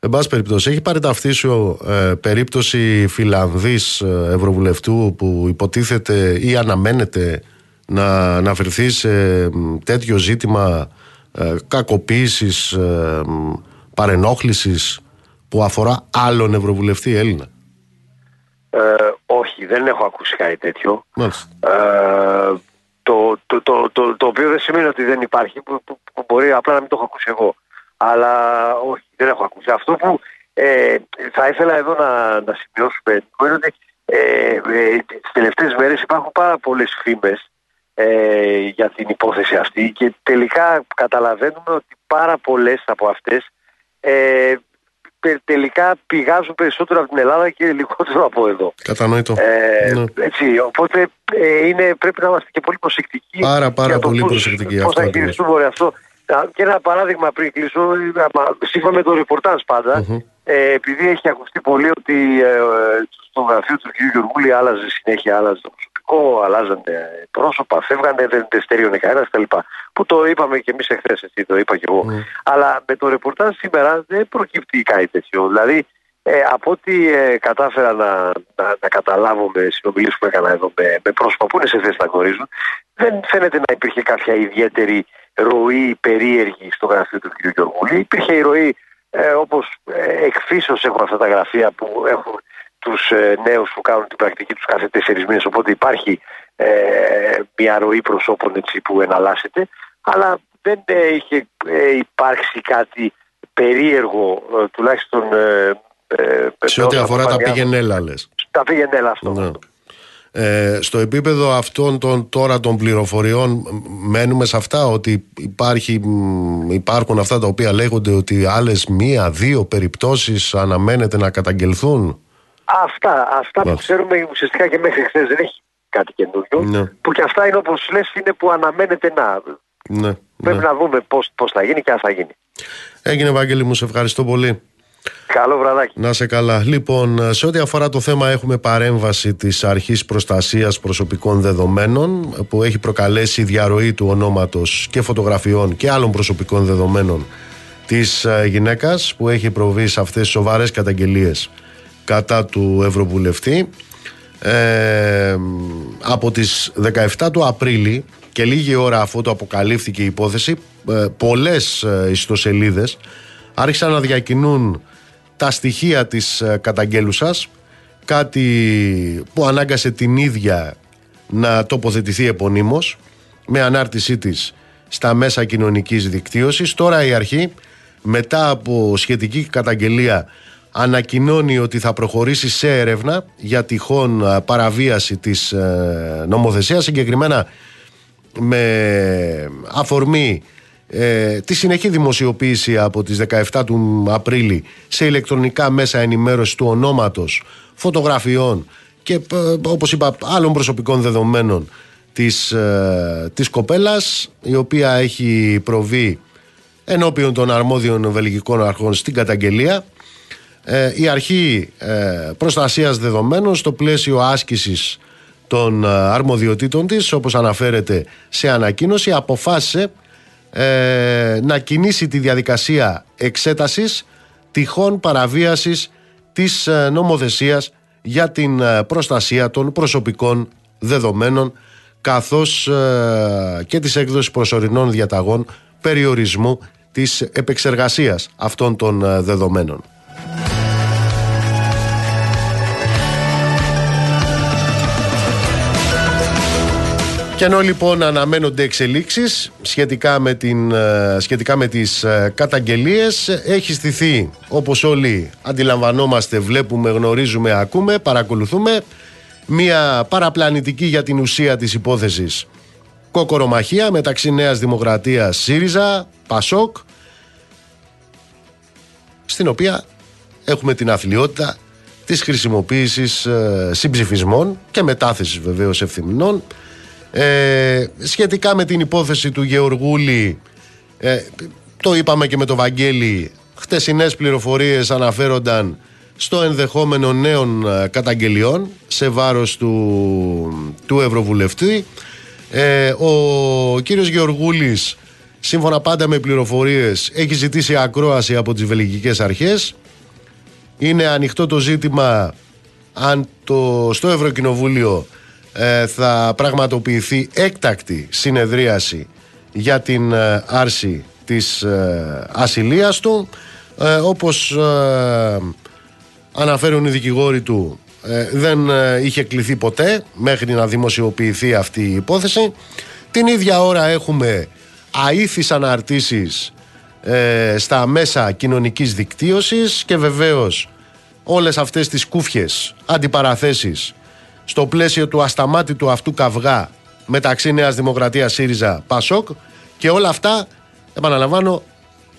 Εν πάση περιπτώσει, έχει πάρει ταυτή σου ε, περίπτωση Φιλανδής ε, Ευρωβουλευτού που υποτίθεται ή αναμένεται να αναφερθεί σε τέτοιο ζήτημα ε, κακοποίησης, ε, παρενόχλησης που αφορά άλλον Ευρωβουλευτή Έλληνα; Ε, όχι, δεν έχω ακούσει κάτι τέτοιο. Ε, το, το, το, το, το οποίο δεν σημαίνει ότι δεν υπάρχει, που, που, που, μπορεί απλά να μην το έχω ακούσει εγώ. Αλλά όχι, δεν έχω ακούσει. Αυτό που ε, θα ήθελα εδώ να, να σημειώσουμε είναι ότι ε, ε, τις τελευταίες μέρες υπάρχουν πάρα πολλές φήμες ε, για την υπόθεση αυτή και τελικά καταλαβαίνουμε ότι πάρα πολλές από αυτές ε, τελικά πηγάζουν περισσότερο από την Ελλάδα και λιγότερο από εδώ. Κατανοητό. Ε, ναι. έτσι, οπότε ε, είναι, πρέπει να είμαστε και πολύ προσεκτικοί. Πάρα, πάρα πολύ πώς, προσεκτικοί. Πώς θα χειριστούμε αυτό. Και ένα παράδειγμα πριν κλείσω, σύμφωνα με το ρεπορτάζ πάντα, mm-hmm. ε, επειδή έχει ακουστεί πολύ ότι ε, στο γραφείο του κ. Γιουργούλη άλλαζε συνέχεια, άλλαζε το προσωπικό, αλλάζανε πρόσωπα, φεύγανε, δεν τεστερίωνε κανένας κτλ. Που το είπαμε και εμείς εχθές, εσύ το είπα και εγώ. Mm. Αλλά με το ρεπορτάζ σήμερα δεν προκύπτει κάτι τέτοιο. Δηλαδή, ε, από ό,τι ε, κατάφερα να, να, να καταλάβω με συνομιλίες που έκανα εδώ με, με πρόσωπα που είναι σε θέση να γνωρίζουν, δεν φαίνεται να υπήρχε κάποια ιδιαίτερη ροή περίεργη στο γραφείο του κ. Γιωργούλη. Υπήρχε η ροή ε, όπως ε, εκφίσως έχουν αυτά τα γραφεία που έχουν τους ε, νέους που κάνουν την πρακτική τους κάθε τέσσερις μήνες. Οπότε υπάρχει ε, μια ροή προσώπων έτσι, που εναλλάσσεται. Αλλά δεν ε, είχε ε, υπάρξει κάτι περίεργο τουλάχιστον σε ό,τι αφορά τα πήγαινέλα λες. Τα πήγαινέλα αυτό. Ναι. Ε, στο επίπεδο αυτών των τώρα των πληροφοριών μένουμε σε αυτά ότι υπάρχει, υπάρχουν αυτά τα οποία λέγονται ότι άλλες μία, δύο περιπτώσεις αναμένεται να καταγγελθούν; Αυτά, αυτά που ξέρουμε ουσιαστικά και μέχρι χθες δεν έχει κάτι καινούριο. Ναι. Που και αυτά είναι όπως λες είναι που αναμένεται να. Ναι, Πρέπει ναι. να δούμε πώς, πώς θα γίνει και αν θα γίνει. Έγινε Βαγγέλη μου, σε ευχαριστώ πολύ. Καλό βραδάκι. Να σε καλά. Λοιπόν, σε ό,τι αφορά το θέμα έχουμε παρέμβαση της Αρχής Προστασίας Προσωπικών Δεδομένων που έχει προκαλέσει διαρροή του ονόματος και φωτογραφιών και άλλων προσωπικών δεδομένων της ε, γυναίκας που έχει προβεί σε αυτές τις σοβαρές καταγγελίες κατά του Ευρωβουλευτή ε, από τις 17 του Απρίλη και λίγη ώρα αφού το αποκαλύφθηκε η υπόθεση ε, πολλές ε, ιστοσελίδες άρχισαν να διακινούν τα στοιχεία της ε, καταγγέλουσας κάτι που ανάγκασε την ίδια να τοποθετηθεί επωνύμως με ανάρτησή της στα μέσα κοινωνικής δικτύωσης. Τώρα η αρχή μετά από σχετική καταγγελία ανακοινώνει ότι θα προχωρήσει σε έρευνα για τυχόν παραβίαση της ε, νομοθεσίας συγκεκριμένα με αφορμή ε, τη συνεχή δημοσιοποίηση από τις 17 του Απρίλη σε ηλεκτρονικά μέσα ενημέρωσης του ονόματος, φωτογραφιών και ε, όπως είπα άλλων προσωπικών δεδομένων της, της κοπέλας η οποία έχει προβεί ενώπιον των αρμόδιων βελγικών αρχών στην καταγγελία. Ε, η αρχή ε, προστασίας δεδομένων στο πλαίσιο άσκησης των ε, αρμοδιοτήτων της όπως αναφέρεται σε ανακοίνωση αποφάσισε ε, να κινήσει τη διαδικασία εξέτασης τυχόν παραβίασης της ε, νομοθεσίας για την προστασία των προσωπικών δεδομένων καθώς και της έκδοσης προσωρινών διαταγών περιορισμού της επεξεργασίας αυτών των δεδομένων. Και ενώ λοιπόν αναμένονται εξελίξεις σχετικά με, την, ε, σχετικά με τις ε, καταγγελίες έχει στηθεί όπως όλοι αντιλαμβανόμαστε, βλέπουμε, γνωρίζουμε, ακούμε, παρακολουθούμε μια παραπλανητική για την ουσία της υπόθεσης. Κοκορομαχία μεταξύ Νέας Δημοκρατίας ΣΥΡΙΖΑ, ΠΑΣΟΚ στην οποία έχουμε την αθλειότητα της χρησιμοποίησης ε, συμψηφισμών και μετάθεσης βεβαίως ευθυμνών ε, σχετικά με την υπόθεση του Γεωργούλη, ε, το είπαμε και με το Βαγγέλη, χτεσινές πληροφορίες αναφέρονταν στο ενδεχόμενο νέων ε, καταγγελιών σε βάρος του, του Ευρωβουλευτή. Ε, ο κύριος Γεωργούλης, σύμφωνα πάντα με πληροφορίες, έχει ζητήσει ακρόαση από τις βελγικές αρχές. Είναι ανοιχτό το ζήτημα αν το, στο Ευρωκοινοβούλιο ε, θα πραγματοποιηθεί έκτακτη συνεδρίαση για την ε, άρση της ε, ασυλίας του όπως αναφέρουν οι δικηγόροι του δεν είχε κληθεί ποτέ μέχρι να δημοσιοποιηθεί αυτή η υπόθεση. Την ίδια ώρα έχουμε αήθεις αναρτήσεις στα μέσα κοινωνικής δικτύωσης και βεβαίως όλες αυτές τις κούφιες αντιπαραθέσεις στο πλαίσιο του ασταμάτητου αυτού καυγά μεταξύ Νέας Δημοκρατίας ΣΥΡΙΖΑ ΠΑΣΟΚ και όλα αυτά επαναλαμβάνω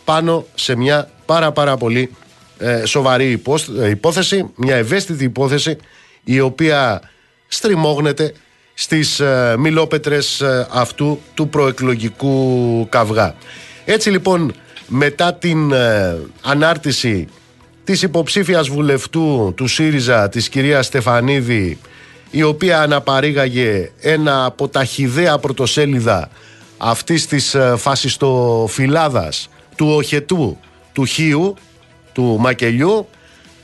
πάνω σε μια πάρα πάρα πολύ ε, σοβαρή ε, υπόθεση, μια ευαίσθητη υπόθεση η οποία στριμώγνεται στις ε, μιλόπετρες ε, αυτού του προεκλογικού καυγά. Έτσι λοιπόν μετά την ανάρτηση της υποψήφιας βουλευτού του ΣΥΡΙΖΑ της κυρίας Στεφανίδη η οποία αναπαρήγαγε ένα από τα χιδέα πρωτοσέλιδα αυτής της ε, φασιστοφυλάδας του οχετού του Χίου, του Μακελιού.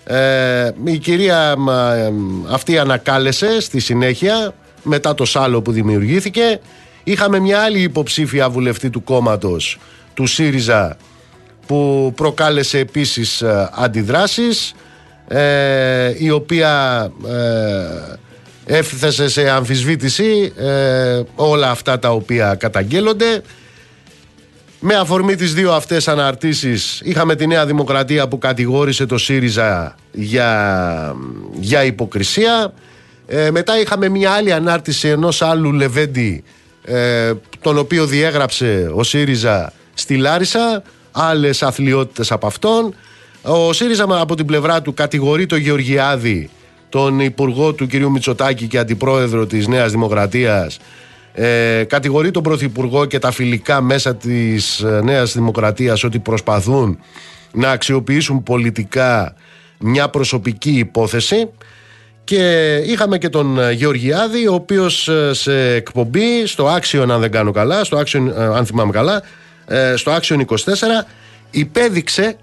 Ε, η κυρία ε, αυτή ανακάλεσε στη συνέχεια μετά το σάλο που δημιουργήθηκε. Είχαμε μια άλλη υποψήφια βουλευτή του κόμματος του ΣΥΡΙΖΑ που προκάλεσε επίσης αντιδράσεις η οποία έφθασε σε αμφισβήτηση ε, όλα αυτά τα οποία καταγγέλλονται. Με αφορμή τις δύο αυτές αναρτήσεις είχαμε τη Νέα Δημοκρατία που κατηγόρησε το ΣΥΡΙΖΑ για, για υποκρισία. Ε, μετά είχαμε μια άλλη ανάρτηση ενός άλλου Λεβέντη ε, τον οποίο διέγραψε ο ΣΥΡΙΖΑ στη Λάρισα, άλλες αθλειότητες από αυτόν. Ο ΣΥΡΙΖΑ από την πλευρά του κατηγορεί το Γεωργιάδη τον υπουργό του κ. Μητσοτάκη και αντιπρόεδρο της Νέας Δημοκρατίας ε, κατηγορεί τον Πρωθυπουργό και τα φιλικά μέσα της ε, Νέας Δημοκρατίας ότι προσπαθούν να αξιοποιήσουν πολιτικά μια προσωπική υπόθεση και είχαμε και τον ε, Γεωργιάδη ο οποίος ε, σε εκπομπή στο Action αν δεν κάνω καλά στο Action, αν θυμάμαι καλά στο Action 24 υπέδειξε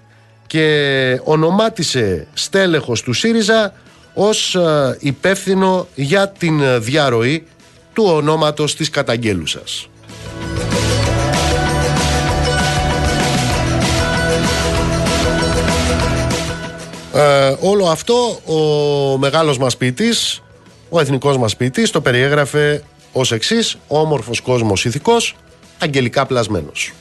και ονομάτισε στέλεχος του ΣΥΡΙΖΑ ως ε, υπεύθυνο για την ε, διαρροή του ονόματος της καταγγέλουσας. Ε, όλο αυτό ο μεγάλος μας ποιητής, ο εθνικός μας ποιητής το περιέγραφε ως εξής «Όμορφος κόσμος ηθικός, αγγελικά πλασμένος».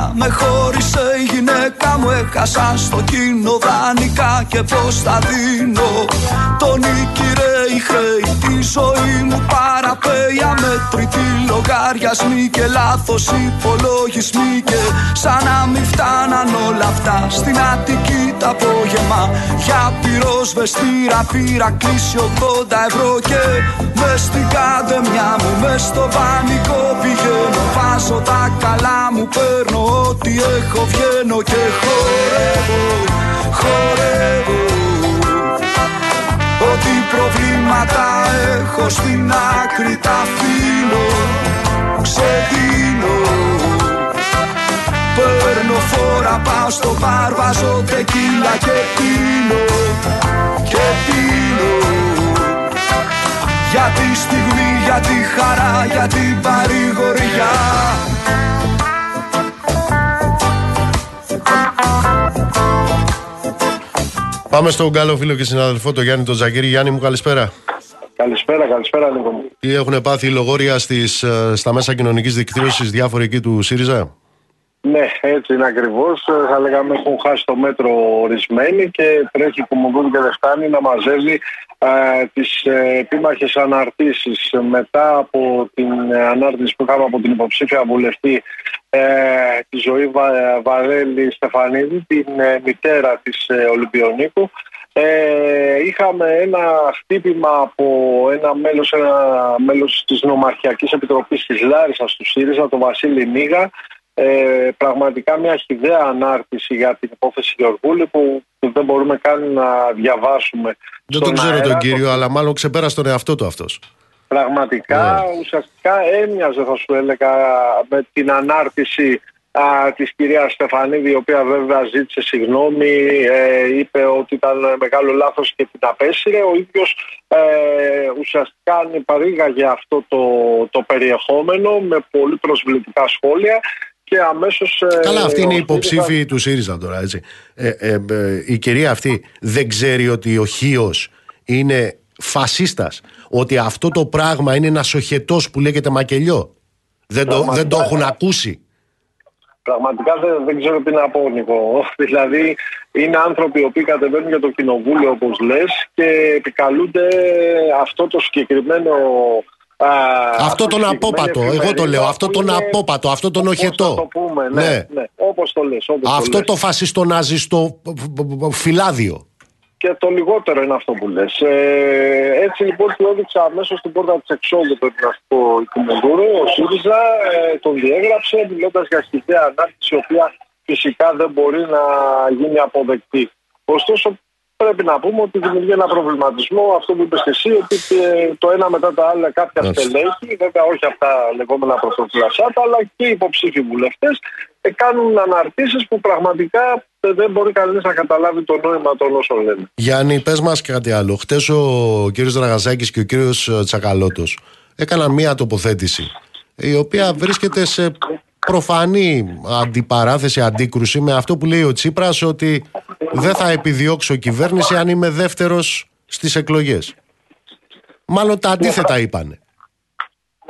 Τη δουλειά Με χώρισε η γυναίκα μου Έχασα στο κοινό δανεικά Και πως θα δίνω. Τον νίκηρε η χρέη Τη ζωή μου παραπέει Αμέτρητη λογαριασμοί Και λάθος υπολογισμοί. Και σαν να μην φτάναν όλα αυτά Στην Αττική τα απόγευμα Για πυροσβεστήρα πήρα κλείσει 80 ευρώ. Και μες στην καντεμιά μου Μες στο πανικό πηγαίνω Βάζω τα καλά μου Παίρνω ό,τι έχω βγαίνω Και χορεύω Χορεύω. Ό,τι προβλήματα έχω στην άκρη τα αφήνω Ξεδίνω Παίρνω φόρα πάω στο μπαρ Βάζω τεκίλα και πίνω Και πίνω. Για τη στιγμή, για τη χαρά, για την παρηγοριά Πάμε στον καλό φίλο και συναδελφό, τον Γιάννη τον Τζαγκύρη. Γιάννη μου, καλησπέρα. Καλησπέρα, καλησπέρα Νίκο μου. Τι έχουν πάθει οι λογόρια στις, ε, στα μέσα κοινωνικής δικτύωσης διάφοροι εκεί του ΣΥΡΙΖΑ; Ναι, έτσι είναι ακριβώς. Θα λέγαμε έχουν χάσει το μέτρο ορισμένοι και τρέχει Κουμουνδούρ και δεν φτάνει να μαζεύει ε, τις ε, επίμαχες αναρτήσεις μετά από την ανάρτηση που είχαμε από την υποψήφια βουλευτή ε, τη ζωή Βα, Βαρέλη Στεφανίδη, την ε, μητέρα της ε, Ολυμπιονίκου. Ε, είχαμε ένα χτύπημα από ένα μέλος, ένα μέλος της Νομαρχιακής Επιτροπής της Λάρισας του ΣΥΡΙΖΑ, τον Βασίλη Μίγα, ε, πραγματικά μια χιδέα ανάρτηση για την υπόθεση Γεωργούλη που δεν μπορούμε καν να διαβάσουμε. Δεν τον ξέρω τον κύριο, αλλά μάλλον ξεπέρασε τον εαυτό του αυτός. Πραγματικά, yeah. ουσιαστικά έμοιαζε θα σου έλεγα με την ανάρτηση α, της κυρίας Στεφανίδη η οποία βέβαια ζήτησε συγγνώμη ε, είπε ότι ήταν μεγάλο λάθος και την απέσυρε ο ίδιος ε, ουσιαστικά παρήγαγε αυτό το, το περιεχόμενο με πολύ προσβλητικά σχόλια και αμέσως... Ε, Καλά, αυτή είναι η υποψήφοι του ΣΥΡΙΖΑ τώρα, έτσι. Ε, ε, ε, η κυρία αυτή δεν ξέρει ότι ο Χίος είναι φασίστας, ότι αυτό το πράγμα είναι ένας οχετός που λέγεται μακελιό. Δεν το, δεν το έχουν ακούσει. Πραγματικά δεν, δεν ξέρω τι να πω, Νικό. Δηλαδή, είναι άνθρωποι οι οποίοι κατεβαίνουν για το κοινοβούλιο, όπως λες, και επικαλούνται αυτό το συγκεκριμένο αυτό τον απόπατο, εγώ το λέω. Αυτό τον απόπατο, αυτό τον οχετό. το πούμε, ναι, ναι. ναι. Όπως το λες. Όπως αυτό το, το φασιστοναζιστό φυλάδιο. Και το λιγότερο είναι αυτό που λες. Ε, έτσι λοιπόν του έδειξα αμέσως στην πόρτα της εξόδου το δυναστικό Οικουμενδούρο. Ο ΣΥΡΙΖΑ ε, τον διέγραψε μιλώντας για χιδέα ανάρτησης η οποία φυσικά δεν μπορεί να γίνει αποδεκτή. Ωστόσο πρέπει να πούμε ότι δημιουργεί ένα προβληματισμό αυτό που είπες εσύ, ότι το ένα μετά τα άλλα κάποια στελέχη, βέβαια όχι αυτά λεγόμενα πρωτοκλασσάτα, αλλά και οι υποψήφοι βουλευτές, ε, κάνουν αναρτήσεις που πραγματικά δεν μπορεί κανείς να καταλάβει το νόημα των όσων λένε. Γιάννη, πες μας κάτι άλλο. Χτες ο κύριος Δραγαζάκη και ο κύριος Τσακαλώτος έκαναν μία τοποθέτηση η οποία βρίσκεται σε προφανή αντιπαράθεση, αντίκρουση με αυτό που λέει ο Τσίπρας ότι δεν θα επιδιώξω κυβέρνηση αν είμαι δεύτερος στις εκλογές. Μάλλον τα αντίθετα είπανε.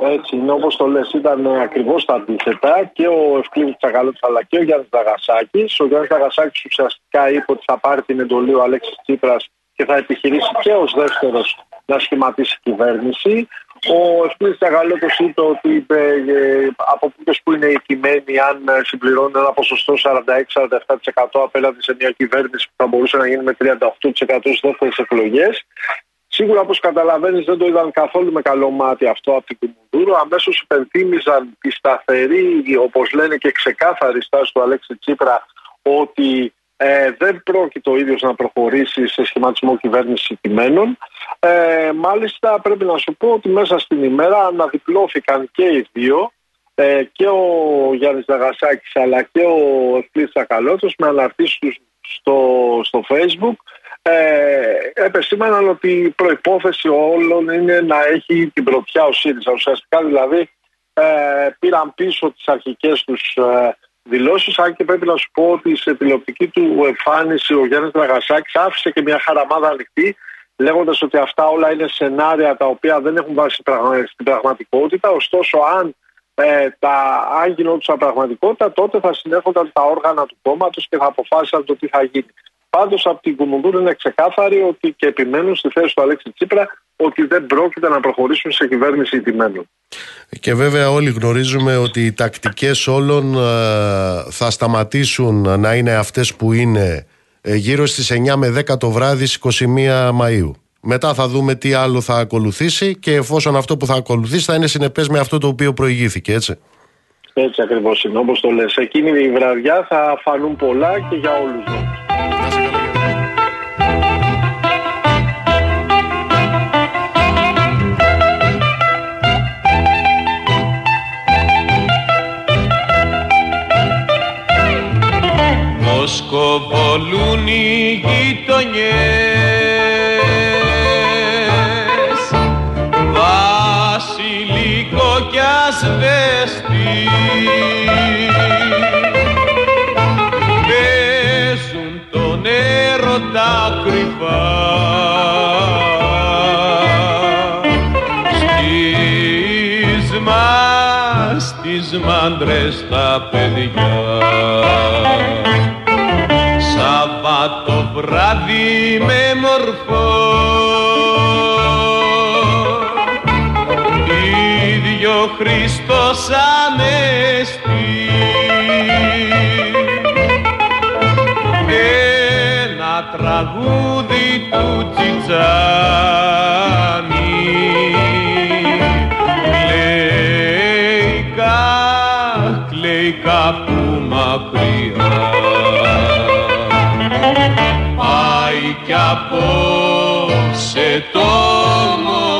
Έτσι είναι όπως το λες, ήταν ακριβώς τα αντίθετα και ο Ευκλήδης Τσακαλώτης αλλά και ο Γιάννης Δαγασάκης. Ο Γιάννης Δαγασάκης ουσιαστικά είπε ότι θα πάρει την εντολή ο Αλέξης Τσίπρας και θα επιχειρήσει και ως δεύτερος να σχηματίσει κυβέρνηση. Ο Ευκλήδης Τσακαλώτος είπε ότι ε, από πού που είναι κειμένοι αν ε, συμπληρώνουν ένα ποσοστό 46-47% απέναντι σε μια κυβέρνηση που θα μπορούσε να γίνει με 38% στις δεύτερες εκλογές. Σίγουρα όπως καταλαβαίνεις δεν το είδαν καθόλου με καλό μάτι αυτό από την Κουμουνδούρο. Αμέσως υπενθύμιζαν τη σταθερή, όπως λένε και ξεκάθαρη στάση του Αλέξη Τσίπρα ότι ε, δεν πρόκειται ο ίδιος να προχωρήσει σε σχηματισμό κυβέρνησης κειμένων. Ε, μάλιστα πρέπει να σου πω ότι μέσα στην ημέρα αναδιπλώθηκαν και οι δύο ε, και ο Γιάννης Δαγασάκης αλλά και ο Ευκλής Τσακαλώτος με αναρτήσεις τους στο, στο facebook ε, επεσήμαναν ότι η προϋπόθεση όλων είναι να έχει την πρωτιά ο ΣΥΡΙΖΑ. Ουσιαστικά δηλαδή ε, πήραν πίσω τις αρχικές τους ε, δηλώσεις αν και πρέπει να σου πω ότι σε τηλεοπτική του εμφάνιση ο Γιάννης Δραγασάκης άφησε και μια χαραμάδα ανοιχτή λέγοντας ότι αυτά όλα είναι σενάρια τα οποία δεν έχουν βάσει στην πραγματικότητα ωστόσο αν ε, τα, αν γινόντουσαν πραγματικότητα, τότε θα συνέρχονταν τα όργανα του κόμματος και θα αποφάσισαν το τι θα γίνει. Πάντως από την Κουμουνδούρ είναι ξεκάθαρη ότι και επιμένουν στη θέση του Αλέξη Τσίπρα ότι δεν πρόκειται να προχωρήσουν σε κυβέρνηση ηττημένων. Και βέβαια όλοι γνωρίζουμε ότι οι τακτικές όλων ε, θα σταματήσουν να είναι αυτές που είναι ε, γύρω στις 9 με 10 το βράδυ στις 21 Μαΐου. Μετά θα δούμε τι άλλο θα ακολουθήσει και εφόσον αυτό που θα ακολουθήσει θα είναι συνεπές με αυτό το οποίο προηγήθηκε, έτσι. Έτσι ακριβώς είναι, όπως το λες. Εκείνη η βραδιά θα φανούν πολλά και για όλους μας. σκοπολούν οι γειτονιές Βασιλικό κι ασβέστη Παίζουν τον έρωτα κρυφά. Στις μας τις μάντρες τα παιδιά. Το βράδυ με μορφό ίδιο Χριστός Ανέστη. Ένα τραγούδι του Τσιτσάνη κλαίει κα, κλαίει κάπου μακριά. Κι απόψε το μορφό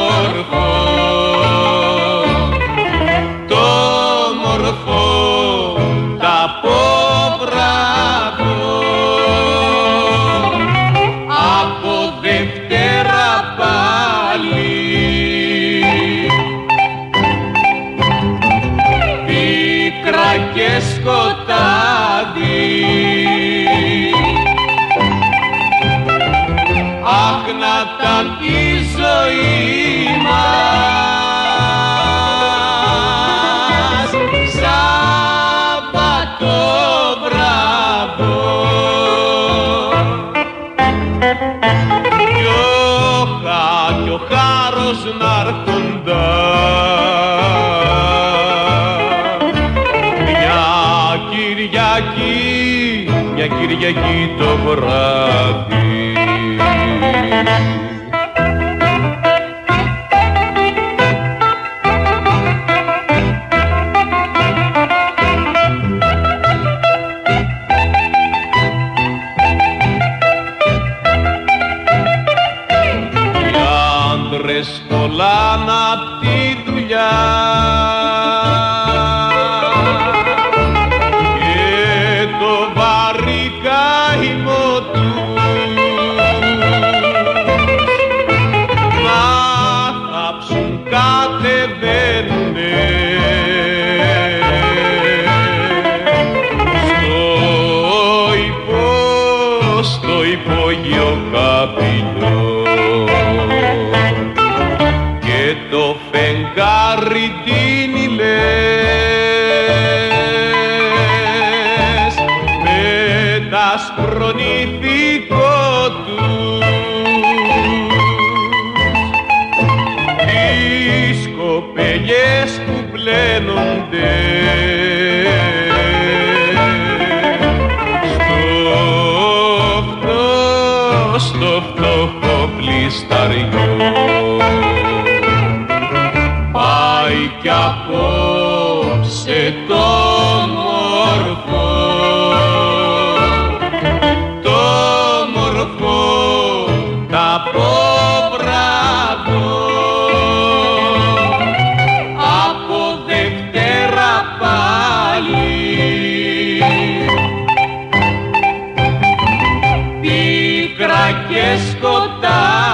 σκοτάδι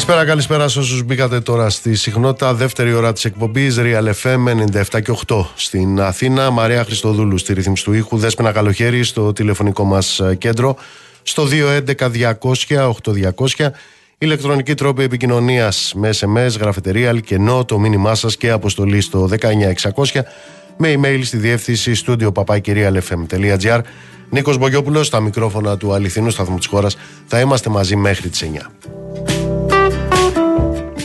Καλησπέρα, καλησπέρα σε όσους μπήκατε τώρα στη συχνότητα. Δεύτερη ώρα της εκπομπής Real FM 97 και 8 στην Αθήνα. Μαρία Χριστοδούλου στη ρύθμιση του ήχου. Δέσπαινα καλοχέρι στο τηλεφωνικό μας κέντρο. Στο 211-200-8200. Ηλεκτρονική τρόπη επικοινωνίας με SMS, γραφετερία, αλκενό, το μήνυμά σας και αποστολή στο 19600 με email στη διεύθυνση στούντιο παπάκυριαλfm.gr. Νίκος Μπογιόπουλος στα μικρόφωνα του αληθινού σταθμού της χώρας. Θα είμαστε μαζί μέχρι τις 9.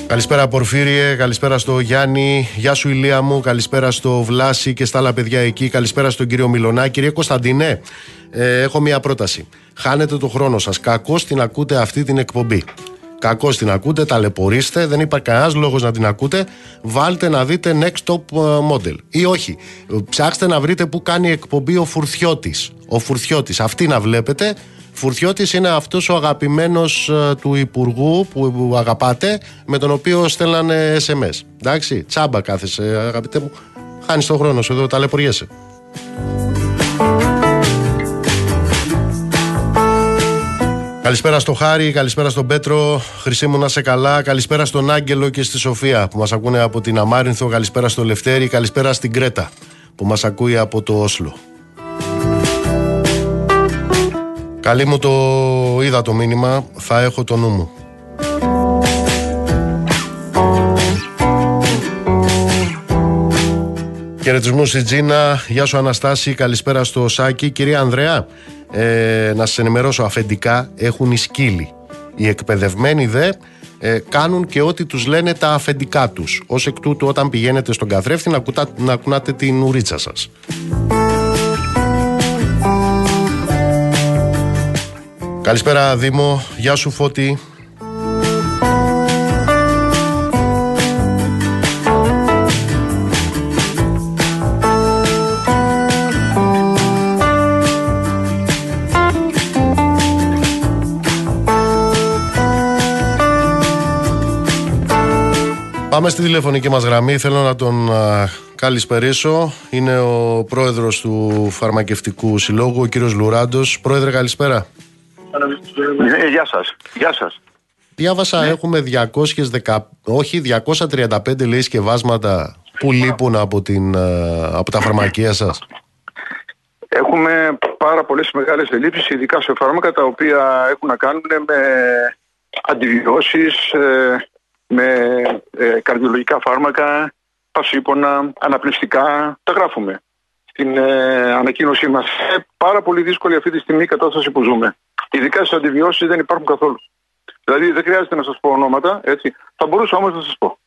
Καλησπέρα Πορφύριε, καλησπέρα στο Γιάννη, γεια σου Ηλία μου, καλησπέρα στο Βλάση και στα άλλα παιδιά εκεί, καλησπέρα στον κύριο Μιλονά. Κύριε Κωνσταντινέ, ε, έχω μια πρόταση. Χάνετε το χρόνο σας, κακώς την ακούτε αυτή την εκπομπή. Κακώς την ακούτε, ταλαιπωρήστε, δεν υπάρχει κανένας λόγος να την ακούτε. Βάλτε να δείτε next top ε, model. Ή όχι. Ψάξτε να βρείτε που κάνει εκπομπή ο Φουρθιώτης. Ο Φουρθιώτης. Αυτή να βλέπετε. Φουρτιώτης είναι αυτός ο αγαπημένος ε, του Υπουργού που αγαπάτε με τον οποίο στέλνανε SMS. Εντάξει, τσάμπα κάθεσαι αγαπητέ μου. Χάνεις τον χρόνο σου εδώ, ταλαιπωριέσαι. Καλησπέρα στο Χάρη, καλησπέρα στον Πέτρο, Χρυσή μου να σε καλά, καλησπέρα στον Άγγελο και στη Σοφία που μας ακούνε από την Αμάρινθο, καλησπέρα στο Λευτέρη, καλησπέρα στην Κρέτα που μας ακούει από το Όσλο. Καλή μου το είδα το μήνυμα, θα έχω το νου μου. Χαιρετισμούς στη Τζίνα, γεια σου Αναστάση, καλησπέρα στο Σάκη. Κυρία Ανδρέα, ε, να σας ενημερώσω αφεντικά, έχουν οι σκύλοι. Οι εκπαιδευμένοι δε ε, κάνουν και ό,τι τους λένε τα αφεντικά τους. Ως εκ τούτου όταν πηγαίνετε στον καθρέφτη να, κουτά, να κουνάτε την ουρίτσα σας. Καλησπέρα Δήμο, γεια σου Φώτη. Πάμε στη τηλεφωνική μας γραμμή. Θέλω να τον καλησπερίσω. Είναι ο πρόεδρος του Φαρμακευτικού Συλλόγου, ο κύριος Λουράντος. Πρόεδρε, καλησπέρα. Ε, γεια σας. Γεια σας. Διάβασα ναι. έχουμε 210, όχι 235 λέει σκευάσματα που λείπουν από, την, ε, από τα φαρμακεία σας. Έχουμε πάρα πολλές μεγάλες ελλείψεις, ειδικά σε φάρμακα τα οποία έχουν να κάνουν με αντιβιώσεις, ε, με καρδιολογικά φάρμακα, πασίπονα, αναπνευστικά, τα γράφουμε στην ανακοίνωσή μας. πάρα πολύ δύσκολη αυτή τη στιγμή η κατάσταση που ζούμε. Ειδικά στις αντιβιώσεις δεν υπάρχουν καθόλου. Δηλαδή δεν χρειάζεται να σας πω ονόματα, έτσι. Θα μπορούσα όμως να σας πω.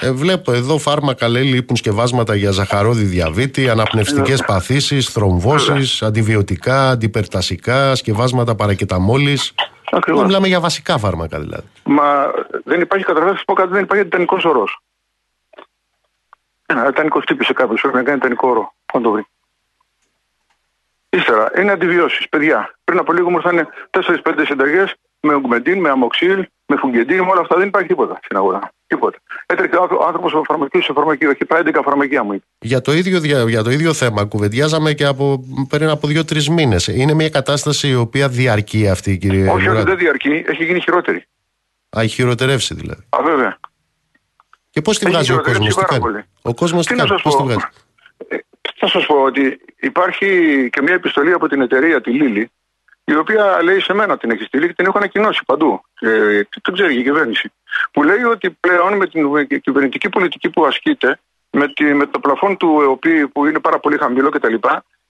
Ε, βλέπω εδώ φάρμακα λέει λείπουν σκευάσματα για ζαχαρόδι διαβήτη, αναπνευστικές ε, παθήσεις, θρομβώσεις, αντιβιωτικά, αντιπερτασικά, σκευάσματα παρακεταμόλης. Ακριβώς. Μιλάμε για βασικά φάρμακα δηλαδή. Μα δεν υπάρχει καταρχάς, πω κάτι, δεν υπάρχει τιτανικός ορός. Ένα τιτανικό τύπησε κάποιος, πρέπει να κάνει τιτανικό όρο. Θα το βρει. Ύστερα, είναι αντιβιώσεις. Παιδιά, πριν από λίγο μου ήρθαν 4-5 συνταγές με ογκμεντίν, με αμοξίλ, με φουγγεντίν, με όλα αυτά δεν υπάρχει τίποτα στην αγορά. Τίποτα. Έτρεχε ο άνθρωπο από φαρμακείο σε φαρμακείο, έχει πάει 11 φαρμακεία μου. Για το, ίδιο, για το ίδιο θέμα, κουβεντιάζαμε και από, πριν από 2-3 μήνες. Είναι μια κατάσταση η οποία διαρκεί αυτή, κύριε Όχι, όχι, δεν διαρκεί, έχει γίνει χειρότερη. Α, έχει χειροτερεύσει δηλαδή. Α, βέβαια. Και πώς τη βγάζει ο κόσμος, τι κάνει; Ο κόσμος τι κάνει, πώς τη βγάζει; Ε, θα σας πω ότι υπάρχει και μια επιστολή από την εταιρεία, τη Λίλη, η οποία λέει σε μένα την έχει στείλει και την έχω ανακοινώσει παντού. Ε, το ξέρει η κυβέρνηση. Που λέει ότι πλέον με την κυβερνητική πολιτική που ασκείται, με, τη, με το πλαφόν του ΕΟΠΗ που είναι πάρα πολύ χαμηλό κτλ.,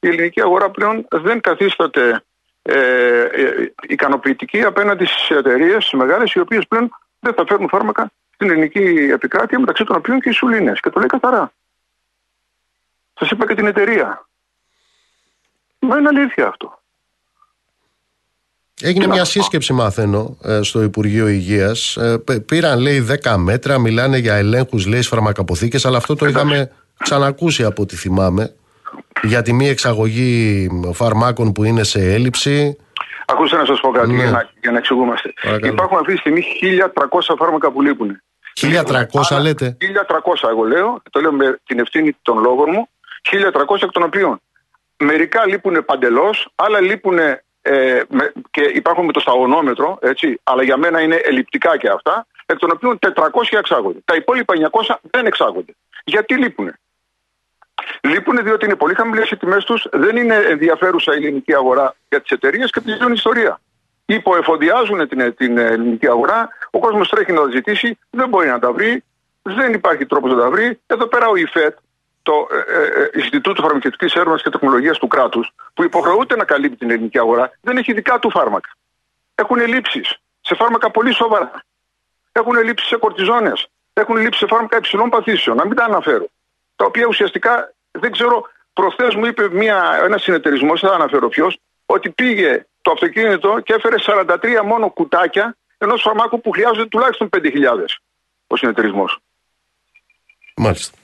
η ελληνική αγορά πλέον δεν καθίσταται ε, ε, ικανοποιητική απέναντι στις εταιρείες, στι μεγάλες, οι οποίες πλέον δεν θα φέρουν φάρμακα στην ελληνική επικράτεια, μεταξύ των οποίων και οι σουλίνε. Και το λέει καθαρά. Σας είπα και την εταιρεία. Μα είναι αλήθεια αυτό. Έγινε μια σύσκεψη, μαθαίνω, ε, στο Υπουργείο Υγείας. Ε, πήραν, λέει, 10 μέτρα, μιλάνε για ελέγχους, λέει, φαρμακαποθήκε, αλλά αυτό το είχαμε ξανακούσει από ό,τι θυμάμαι. Για τη μη εξαγωγή φαρμάκων που είναι σε έλλειψη. Ακούστε να σας πω κάτι ναι. για, να, για να εξηγούμαστε. Υπάρχουν αυτή τη στιγμή 1.300 φάρμακα που λείπουν. 1.300 λέτε; 1.300 εγώ λέω, το λέω με την ευθύνη των λόγων μου 1.300 εκ των οποίων μερικά λείπουν παντελώς, άλλα λείπουν ε, με, και υπάρχουν με το σταγονόμετρο, έτσι, αλλά για μένα είναι ελλειπτικά και αυτά, εκ των οποίων 400 εξάγονται. Τα υπόλοιπα 900 δεν εξάγονται. Γιατί λείπουν. Λείπουν διότι είναι πολύ χαμηλές οι τιμές τους, δεν είναι ενδιαφέρουσα η ελληνική αγορά για τις εταιρείες και τελειώνει η ιστορία. Υποεφοδιάζουν την, την ελληνική αγορά, ο κόσμος τρέχει να τα ζητήσει, δεν μπορεί να τα βρει, δεν υπάρχει τρόπος να τα βρει. Εδώ πέρα ο ΙΦΕΤ, το ε, ε, ε Ινστιτούτο Φαρμακευτικής Έρευνας και Τεχνολογίας του κράτους, που υποχρεούται να καλύπτει την ελληνική αγορά, δεν έχει δικά του φάρμακα. Έχουν ελλείψεις σε φάρμακα πολύ σοβαρά. Έχουν ελλείψεις σε κορτιζόνες. Έχουν ελλείψεις σε φάρμακα υψηλών παθήσεων. Να μην τα αναφέρω. Τα οποία ουσιαστικά δεν ξέρω. Προχθές μου είπε ένας συνεταιρισμός, δεν θα αναφέρω ποιος, ότι πήγε το αυτοκίνητο και έφερε 43 μόνο κουτάκια ενός φαρμάκου που χρειάζεται τουλάχιστον 5.000 ο συνεταιρισμός. Μάλιστα.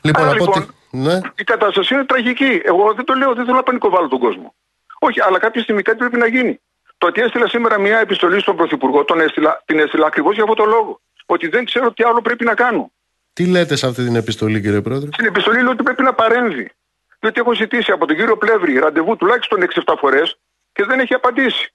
Λοιπόν, Άρα, λοιπόν ναι. η κατάσταση είναι τραγική. Εγώ δεν το λέω, δεν θέλω να πανικοβάλω τον κόσμο. Όχι, αλλά κάποια στιγμή κάτι πρέπει να γίνει. Το ότι έστειλα σήμερα μια επιστολή στον Πρωθυπουργό, τον έστειλα, την έστειλα ακριβώς για αυτόν τον λόγο. Ότι δεν ξέρω τι άλλο πρέπει να κάνω. Τι λέτε σε αυτή την επιστολή, κύριε Πρόεδρε; Στην επιστολή λέω ότι πρέπει να παρέμβει. Διότι έχω ζητήσει από τον κύριο Πλεύρη ραντεβού τουλάχιστον 6-7 φορές και δεν έχει απαντήσει.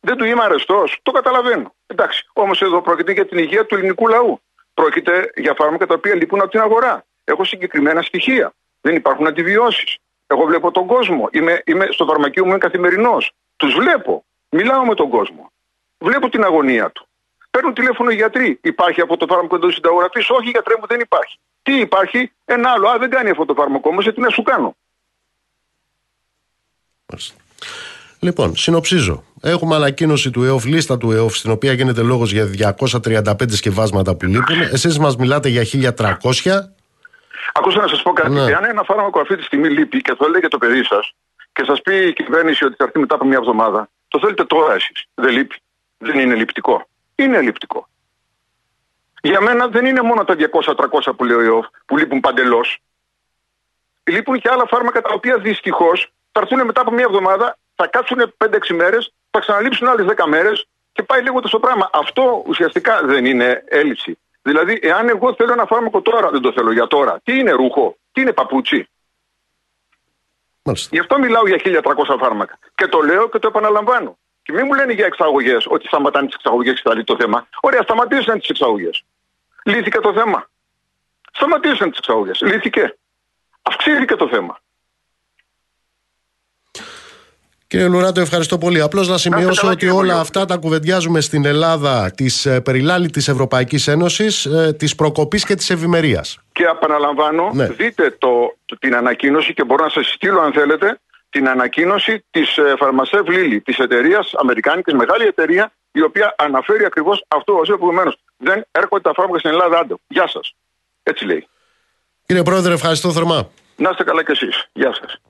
Δεν του είμαι αρεστός, το καταλαβαίνω. Εντάξει, όμως εδώ πρόκειται για την υγεία του ελληνικού λαού. Πρόκειται για φάρμακα τα οποία λείπουν από την αγορά. Έχω συγκεκριμένα στοιχεία. Δεν υπάρχουν αντιβιώσεις. Εγώ βλέπω τον κόσμο. Είμαι, είμαι στο φαρμακείο μου, είμαι καθημερινός. Τους βλέπω. Μιλάω με τον κόσμο. Βλέπω την αγωνία του. Παίρνουν τηλέφωνο οι γιατροί. Υπάρχει αυτό το φάρμακο εντός συνταγογραφή. Όχι, γιατρέ μου, δεν υπάρχει. Τι υπάρχει, ένα άλλο. Α, δεν κάνει αυτό το φάρμακο όμως, τι να σου κάνω. Λοιπόν, συνοψίζω. Έχουμε ανακοίνωση του ΕΟΦ, λίστα του ΕΟΦ, στην οποία γίνεται λόγος για 235 σκευάσματα που λείπουν. Εσείς μας μιλάτε για 1300. Ακούστε να σας πω κάτι. Ναι. Αν ένα φάρμακο αυτή τη στιγμή λείπει και το λέει το παιδί σας και σας πει η κυβέρνηση ότι θα έρθει μετά από μια εβδομάδα, το θέλετε τώρα εσείς. Δεν λείπει. Δεν είναι λειπτικό. Είναι λειπτικό. Για μένα δεν είναι μόνο τα 200-300 που λέει ο ΕΟΦ που λείπουν παντελώς. Λείπουν και άλλα φάρμακα τα οποία δυστυχώς θα έρθουν μετά από μια εβδομάδα, θα κάτσουν 5-6 μέρες, θα ξαναλείψουν άλλες 10 μέρες και πάει λίγο το πράγμα. Αυτό ουσιαστικά δεν είναι έλλειψη. Δηλαδή, εάν εγώ θέλω ένα φάρμακο τώρα, δεν το θέλω για τώρα. Τι είναι ρούχο, τι είναι παπούτσι; Μάλιστα. Γι' αυτό μιλάω για 1300 φάρμακα. Και το λέω και το επαναλαμβάνω. Και μην μου λένε για εξαγωγές ότι σταματάνε τις εξαγωγές και θα λύσει το θέμα. Ωραία, σταματήσαν τις εξαγωγές. Λύθηκε το θέμα. Σταματήσαν τις εξαγωγές. Λύθηκε. Αυξήθηκε το θέμα. Κύριε Λουράτο, ευχαριστώ πολύ. Απλώς να σημειώσω ότι όλα αυτά τα κουβεντιάζουμε στην Ελλάδα της ε, περιλάλητη Ευρωπαϊκής Ένωσης, ε, της προκοπής και της ευημερίας. Και επαναλαμβάνω, ναι. δείτε το, την ανακοίνωση και μπορώ να σας στείλω αν θέλετε την ανακοίνωση της ε, Φαρμασεύ Λίλη, της εταιρείας, Αμερικάνικη, μεγάλη εταιρεία, η οποία αναφέρει ακριβώς αυτό ως προηγουμένω. Δεν έρχονται τα φάρμακα στην Ελλάδα, άντε. Γεια σας. Έτσι λέει. Κύριε Πρόεδρε, ευχαριστώ θερμά. Να είστε καλά κι εσείς. Γεια σας.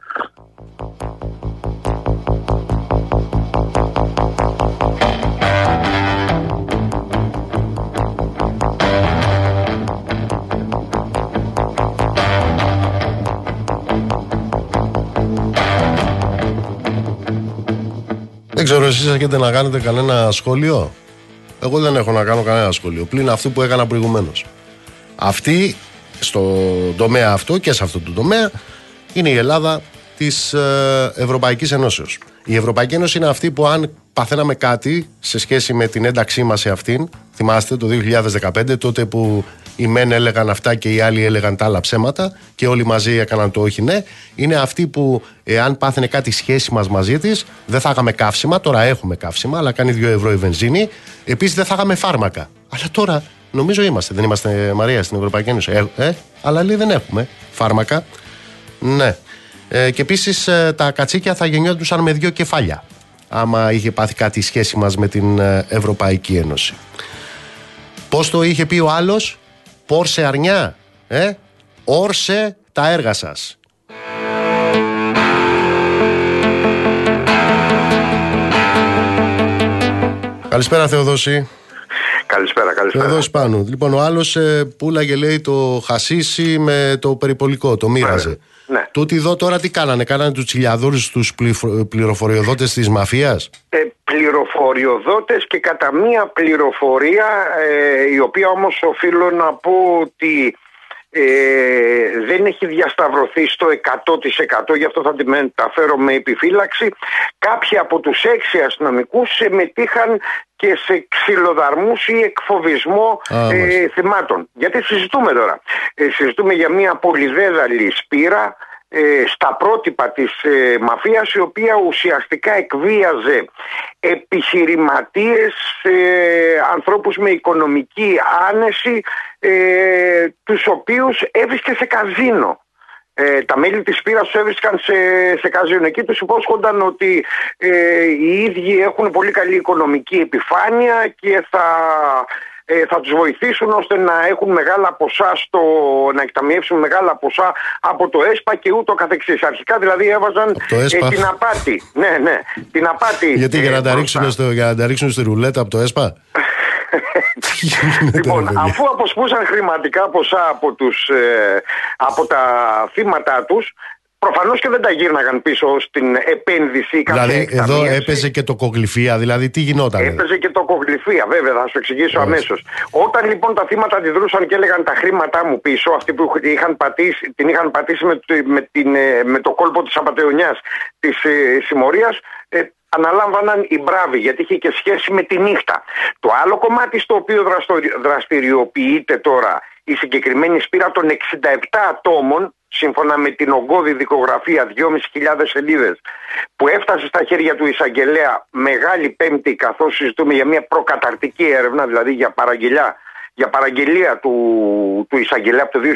Ξέρω, εσείς έχετε να κάνετε κανένα σχόλιο; Εγώ δεν έχω να κάνω κανένα σχόλιο. Πλην αυτού που έκανα προηγουμένως. Αυτή, στο τομέα αυτό και σε αυτό το τομέα, είναι η Ελλάδα της ε, Ευρωπαϊκής Ενώσεως. Η Ευρωπαϊκή Ένωση είναι αυτή που, αν παθαίναμε κάτι σε σχέση με την ένταξή μας σε αυτήν, θυμάστε το 2015, τότε που οι μεν έλεγαν αυτά και οι άλλοι έλεγαν τα άλλα ψέματα και όλοι μαζί έκαναν το όχι ναι. Είναι αυτή που, εάν πάθαινε κάτι σχέση μας μαζί της, δεν θα είχαμε καύσιμα. Τώρα έχουμε καύσιμα, αλλά κάνει 2 ευρώ η βενζίνη. Επίσης δεν θα είχαμε φάρμακα. Αλλά τώρα νομίζω είμαστε. Δεν είμαστε Μαρία στην Ευρωπαϊκή Ένωση. Ε, ε αλλά λέει δεν έχουμε φάρμακα. Ναι. Ε, και επίσης ε, τα κατσίκια θα γεννιόντουσαν με δύο κεφάλια. Άμα είχε πάθει κάτι σχέση μας με την ε, Ευρωπαϊκή Ένωση. Πώς το είχε πει ο άλλος, Πόρσε αρνιά, ε, όρσε τα έργα σας. Καλησπέρα Θεοδόση. Καλησπέρα, καλησπέρα. Θεοδόση πάνω. Λοιπόν, ο άλλος ε, πουλάγε λέει το χασίσι με το περιπολικό, το μοίραζε. Ναι. Τούτοι εδώ τώρα τι κάνανε, κάνανε τους τσιλιαδούρους τους πληροφοριοδότες της μαφίας; Ε, πληροφοριοδότες και κατά μία πληροφορία ε, η οποία όμως οφείλω να πω ότι ε, δεν έχει διασταυρωθεί στο 100% γι' αυτό θα τη μεταφέρω με επιφύλαξη. Κάποιοι από τους έξι αστυνομικούς συμμετείχαν και σε ξυλοδαρμούς ή εκφοβισμό Α, ε, μάλιστα. θυμάτων. Γιατί συζητούμε τώρα. Ε, συζητούμε για μια πολυδέδαλη σπήρα ε, στα πρότυπα της ε, μαφίας η οποία ουσιαστικά εκβίαζε επιχειρηματίες, ε, ανθρώπους με οικονομική άνεση ε, τους οποίους έβρισκε σε καζίνο. Ε, τα μέλη της Σπύρας τους έβρισκαν σε, σε καζίνο. Εκεί τους υπόσχονταν ότι ε, οι ίδιοι έχουν πολύ καλή οικονομική επιφάνεια και θα, ε, θα τους βοηθήσουν ώστε να έχουν μεγάλα ποσά στο, να εκταμιεύσουν μεγάλα ποσά από το ΕΣΠΑ και ούτω καθεξής. Αρχικά δηλαδή έβαζαν το ΕΣΠΑ. την απάτη. Ναι, ναι, την απάτη. Γιατί για ε, να, τα μπροστά. ρίξουν στο, για να τα ρίξουν στη ρουλέτα από το ΕΣΠΑ; Τι γίνεται, Λοιπόν, ρε παιδιά; αφού αποσπούσαν χρηματικά ποσά από, τους, ε, από τα θύματα τους, προφανώς και δεν τα γύρναγαν πίσω στην επένδυση ή κάποια Δηλαδή εδώ εκταμείευση. έπαιζε και το κογλυφία, δηλαδή τι γινόταν. Έπαιζε και το κογλυφία, βέβαια, θα σου εξηγήσω Μάλιστα. αμέσως. Όταν λοιπόν τα θύματα αντιδρούσαν και έλεγαν τα χρήματά μου πίσω, αυτοί που είχαν πατήσει, την είχαν πατήσει με, το- με, την, ε, με το κόλπο της απαταιωνιάς της ε, συμμορίας, ε, αναλάμβαναν οι μπράβοι, γιατί είχε και σχέση με τη νύχτα. Το άλλο κομμάτι στο οποίο δραστορι- δραστηριοποιείται τώρα η συγκεκριμένη σπήρα των 67 ατόμων, σύμφωνα με την ογκώδη δικογραφία 2.500 σελίδες που έφτασε στα χέρια του εισαγγελέα Μεγάλη Πέμπτη καθώς συζητούμε για μια προκαταρτική έρευνα δηλαδή για παραγγελιά για παραγγελία του, του εισαγγελέα από το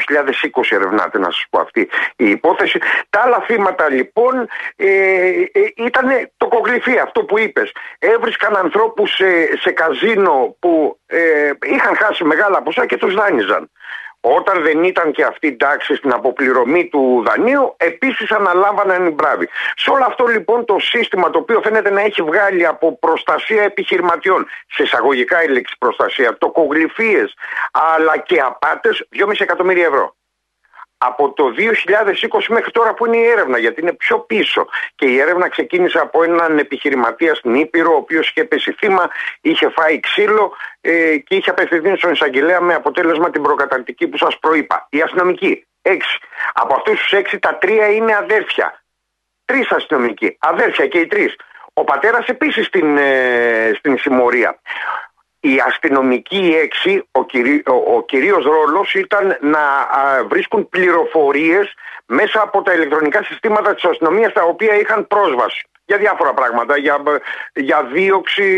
2020 ερευνάται να σας πω αυτή η υπόθεση. Τα άλλα θύματα λοιπόν ε, ε, ήταν το κογλυφί αυτό που είπες. Έβρισκαν ανθρώπους σε, σε καζίνο που ε, είχαν χάσει μεγάλα ποσά και τους δάνειζαν. Όταν δεν ήταν και αυτή η τάξη στην αποπληρωμή του δανείου, επίσης αναλάμβαναν οι μπράβοι. Σε όλο αυτό λοιπόν το σύστημα το οποίο φαίνεται να έχει βγάλει από προστασία επιχειρηματιών, σε εισαγωγικά η λέξη προστασία, τοκογλυφίες αλλά και απάτες, 2,5 εκατομμύρια ευρώ. Από το 2020 μέχρι τώρα που είναι η έρευνα, γιατί είναι πιο πίσω. Και η έρευνα ξεκίνησε από έναν επιχειρηματία στην Ήπειρο, ο οποίος είχε πέσει θύμα, είχε φάει ξύλο ε, και είχε απευθυνθεί στον εισαγγελέα με αποτέλεσμα την προκαταρκτική που σας προείπα. Οι αστυνομικοί, έξι. Από αυτούς τους έξι, τα τρία είναι αδέρφια. Τρεις αστυνομικοί, αδέρφια και οι τρεις. Ο πατέρας επίσης στην, ε, στην συμμορία. Οι αστυνομικοί οι έξι, ο, κυρί, ο, ο κυρίως ρόλος ήταν να α, βρίσκουν πληροφορίες μέσα από τα ηλεκτρονικά συστήματα της αστυνομίας τα οποία είχαν πρόσβαση για διάφορα πράγματα, για, για δίωξη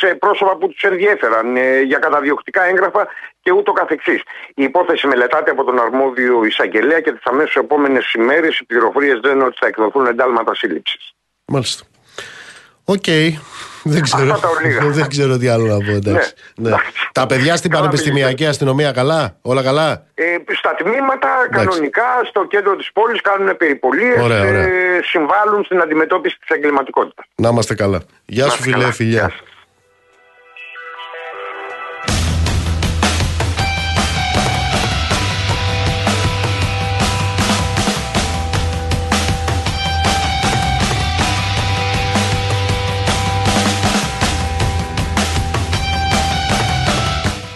σε πρόσωπα που τους ενδιέφεραν, ε, για καταδιοκτικά έγγραφα και ούτω καθεξής. Η υπόθεση μελετάται από τον αρμόδιο εισαγγελέα και τις αμέσως επόμενες ημέρες οι πληροφορίες λένε ότι θα εκδοθούν εντάλματα σύλληψης. Μάλιστα. Οκ. Δεν ξέρω, Αυτά τα ολίγα. δεν ξέρω τι άλλο να πω. εντάξει. Ναι. Ναι. Τα παιδιά στην Καλά πανεπιστημιακή αστυνομία καλά, όλα καλά; Ε, στα τμήματα κανονικά στο κέντρο της πόλης κάνουν περιπολίες, Ωραία, ωραία. Ε, συμβάλλουν στην αντιμετώπιση της εγκληματικότητας. Να είμαστε καλά. Γεια Να σου είστε φιλέ, καλά. φιλιά.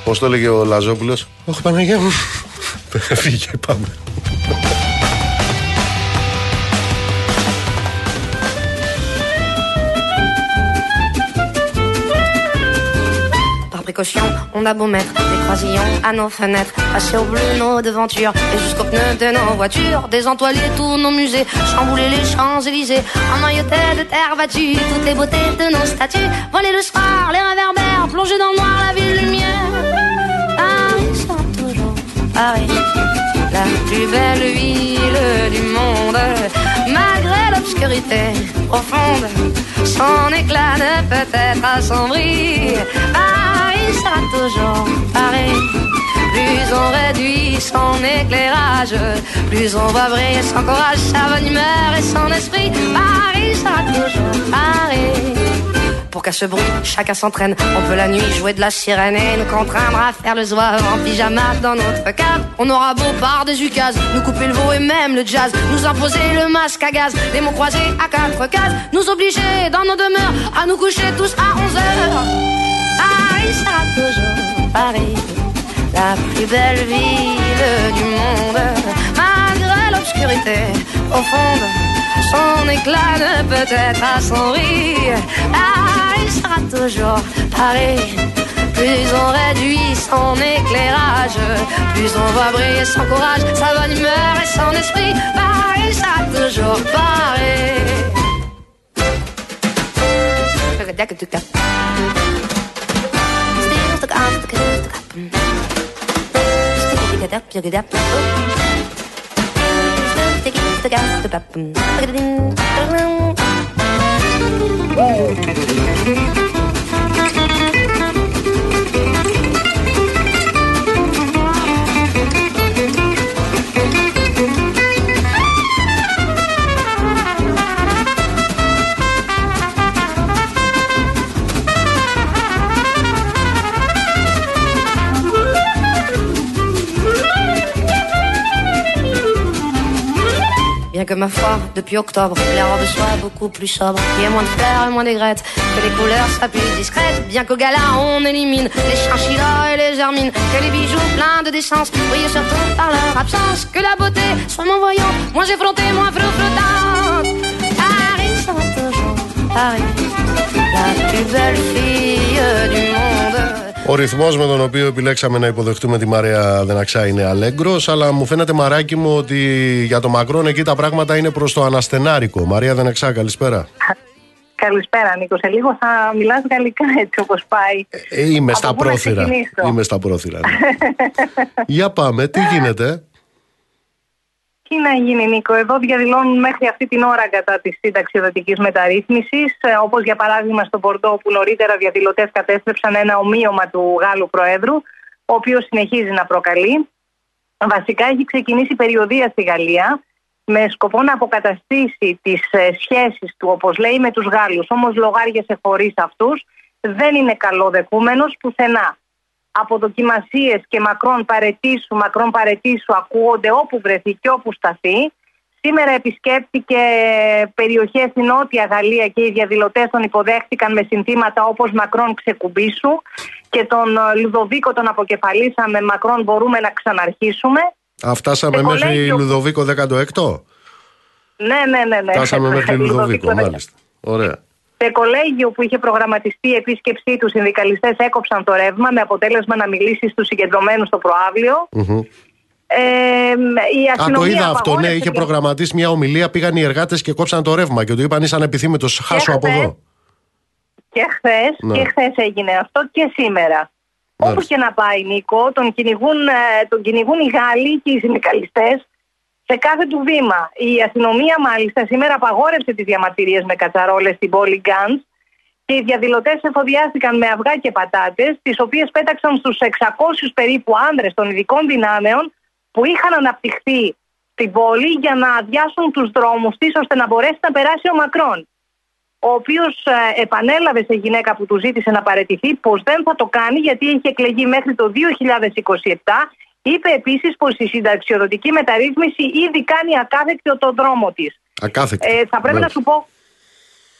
Πώ το έλεγε ο Λαζόπουλο. Όχι, Παναγία μου. Φύγε, πάμε. Par précaution, on a beau mettre des croisillons à nos fenêtres, passer au bleu nos devantures et jusqu'aux pneus de nos voitures, désentoiler tous nos musées, chambouler les Champs-Élysées, emmailloter de terre battue toutes les beautés de nos statues, voler le soir, les réverbères, plonger dans le noir la ville lumière. Paris, la plus belle ville du monde, malgré l'obscurité profonde, son éclat ne peut être assombri. Paris sera toujours Paris. Plus on réduit son éclairage, plus on voit briller son courage, sa bonne humeur et son esprit. Paris sera toujours Paris. Pour qu'à ce bruit, chacun s'entraîne. On peut la nuit jouer de la sirène et nous contraindre à faire le zouave en pyjama dans notre cave. On aura beau par des ukases, nous couper le veau et même le jazz, nous imposer le masque à gaz, les mots croisés à quatre cases, nous obliger dans nos demeures à nous coucher tous à 11 heures. Paris sera toujours Paris. la plus belle ville du monde. Malgré l'obscurité profonde, son éclat ne peut être à son rire. Paris sera toujours Paris. Plus on réduit son éclairage, plus on voit briller son courage, sa bonne humeur et son esprit. Paris sera toujours Paris. Woo! Que ma foi, depuis octobre, les robes soient beaucoup plus sobres, qu'il y ait moins de fleurs et moins d'aigrettes, que les couleurs soient plus discrètes, bien qu'au gala on élimine les chinchillas et les germines, que les bijoux pleins de décence brillent surtout par leur absence, que la beauté soit moins voyante, moins effrontée, moins flottante. Paris sera toujours Paris, la plus belle fille du monde. Ο ρυθμός με τον οποίο επιλέξαμε να υποδεχτούμε τη Μαρία Δεναξά είναι αλέγκρος, αλλά μου φαίνεται μαράκι μου ότι για το Μακρόν εκεί τα πράγματα είναι προς το αναστενάρικο. Μαρία Δεναξά, καλησπέρα. Καλησπέρα Νίκο. Σε λίγο θα μιλάς γαλλικά έτσι όπως πάει. Ε, είμαι Από στα πού να πρόθυρα. ξεκινήσω; Είμαι στα πρόθυρα. ναι. για πάμε, τι γίνεται; Τι να γίνει Νίκο, εδώ διαδηλώνουν μέχρι αυτή την ώρα κατά της συνταξιοδοτική μεταρρύθμισης. Όπως για παράδειγμα στο Πορντό, που νωρίτερα διαδηλωτές κατέστρεψαν ένα ομοίωμα του Γάλλου Προέδρου, ο οποίος συνεχίζει να προκαλεί. Βασικά έχει ξεκινήσει περιοδία στη Γαλλία με σκοπό να αποκαταστήσει τις ε, σχέσεις του, όπως λέει, με τους Γάλλους. Όμως λογάριασε χωρίς αυτούς, δεν είναι καλοδεχούμενος πουθενά. Αποδοκιμασίες και μακρόν παρετήσου, μακρόν παρετήσου ακούγονται όπου βρεθεί και όπου σταθεί. Σήμερα επισκέπτηκε περιοχές στη Νότια Γαλλία και οι διαδηλωτές τον υποδέχτηκαν με συνθήματα όπως Μακρόν ξεκουμπήσου και τον ε, Λουδοβίκο τον αποκεφαλίσαμε Μακρόν μπορούμε να ξαναρχίσουμε. Α, φτάσαμε Σε μέχρι κολέγιο- Λουδοβίκο 16ο. Ναι, ναι, ναι. ναι. Φτάσαμε μέχρι Λουδοβίκο, Λουδοβίκο, μάλιστα. Ωραία. Σε κολέγιο που είχε προγραμματιστεί η επίσκεψή τους, συνδικαλιστές έκοψαν το ρεύμα με αποτέλεσμα να μιλήσει στους συγκεντρωμένους στο προαύλιο. Μμμ. Ε, η Α, το αστυνομία είδα αυτό, ναι. απαγόρευσε Είχε και- προγραμματίσει μια ομιλία, πήγαν οι εργάτες και κόψαν το ρεύμα και του είπαν είσαι ανεπιθύμητος, χάσω από χθες, εδώ. Και χθε Ναι. και χθες έγινε αυτό και σήμερα. Όπου Μάλιστα. και να πάει, Νίκο, τον κυνηγούν, ε, τον κυνηγούν οι Γάλλοι και οι συνδικαλιστές σε κάθε του βήμα. Η αστυνομία, μάλιστα, σήμερα απαγόρευσε τις διαμαρτυρίες με κατσαρόλες στην πόλη Γκάντς και οι διαδηλωτές εφοδιάστηκαν με αυγά και πατάτες, τις οποίες πέταξαν στους 600 περίπου άνδρες των ειδικών δυνάμεων που είχαν αναπτυχθεί στην πόλη για να αδειάσουν τους δρόμους της ώστε να μπορέσει να περάσει ο Μακρόν ο οποίος επανέλαβε σε γυναίκα που του ζήτησε να παραιτηθεί πως δεν θα το κάνει γιατί έχει εκλεγεί μέχρι το 2027. Είπε επίσης πως η συνταξιοδοτική μεταρρύθμιση ήδη κάνει ακάθεκτο τον δρόμο της. Ακάθεκτη. Ε, θα πρέπει Ναι. να σου πω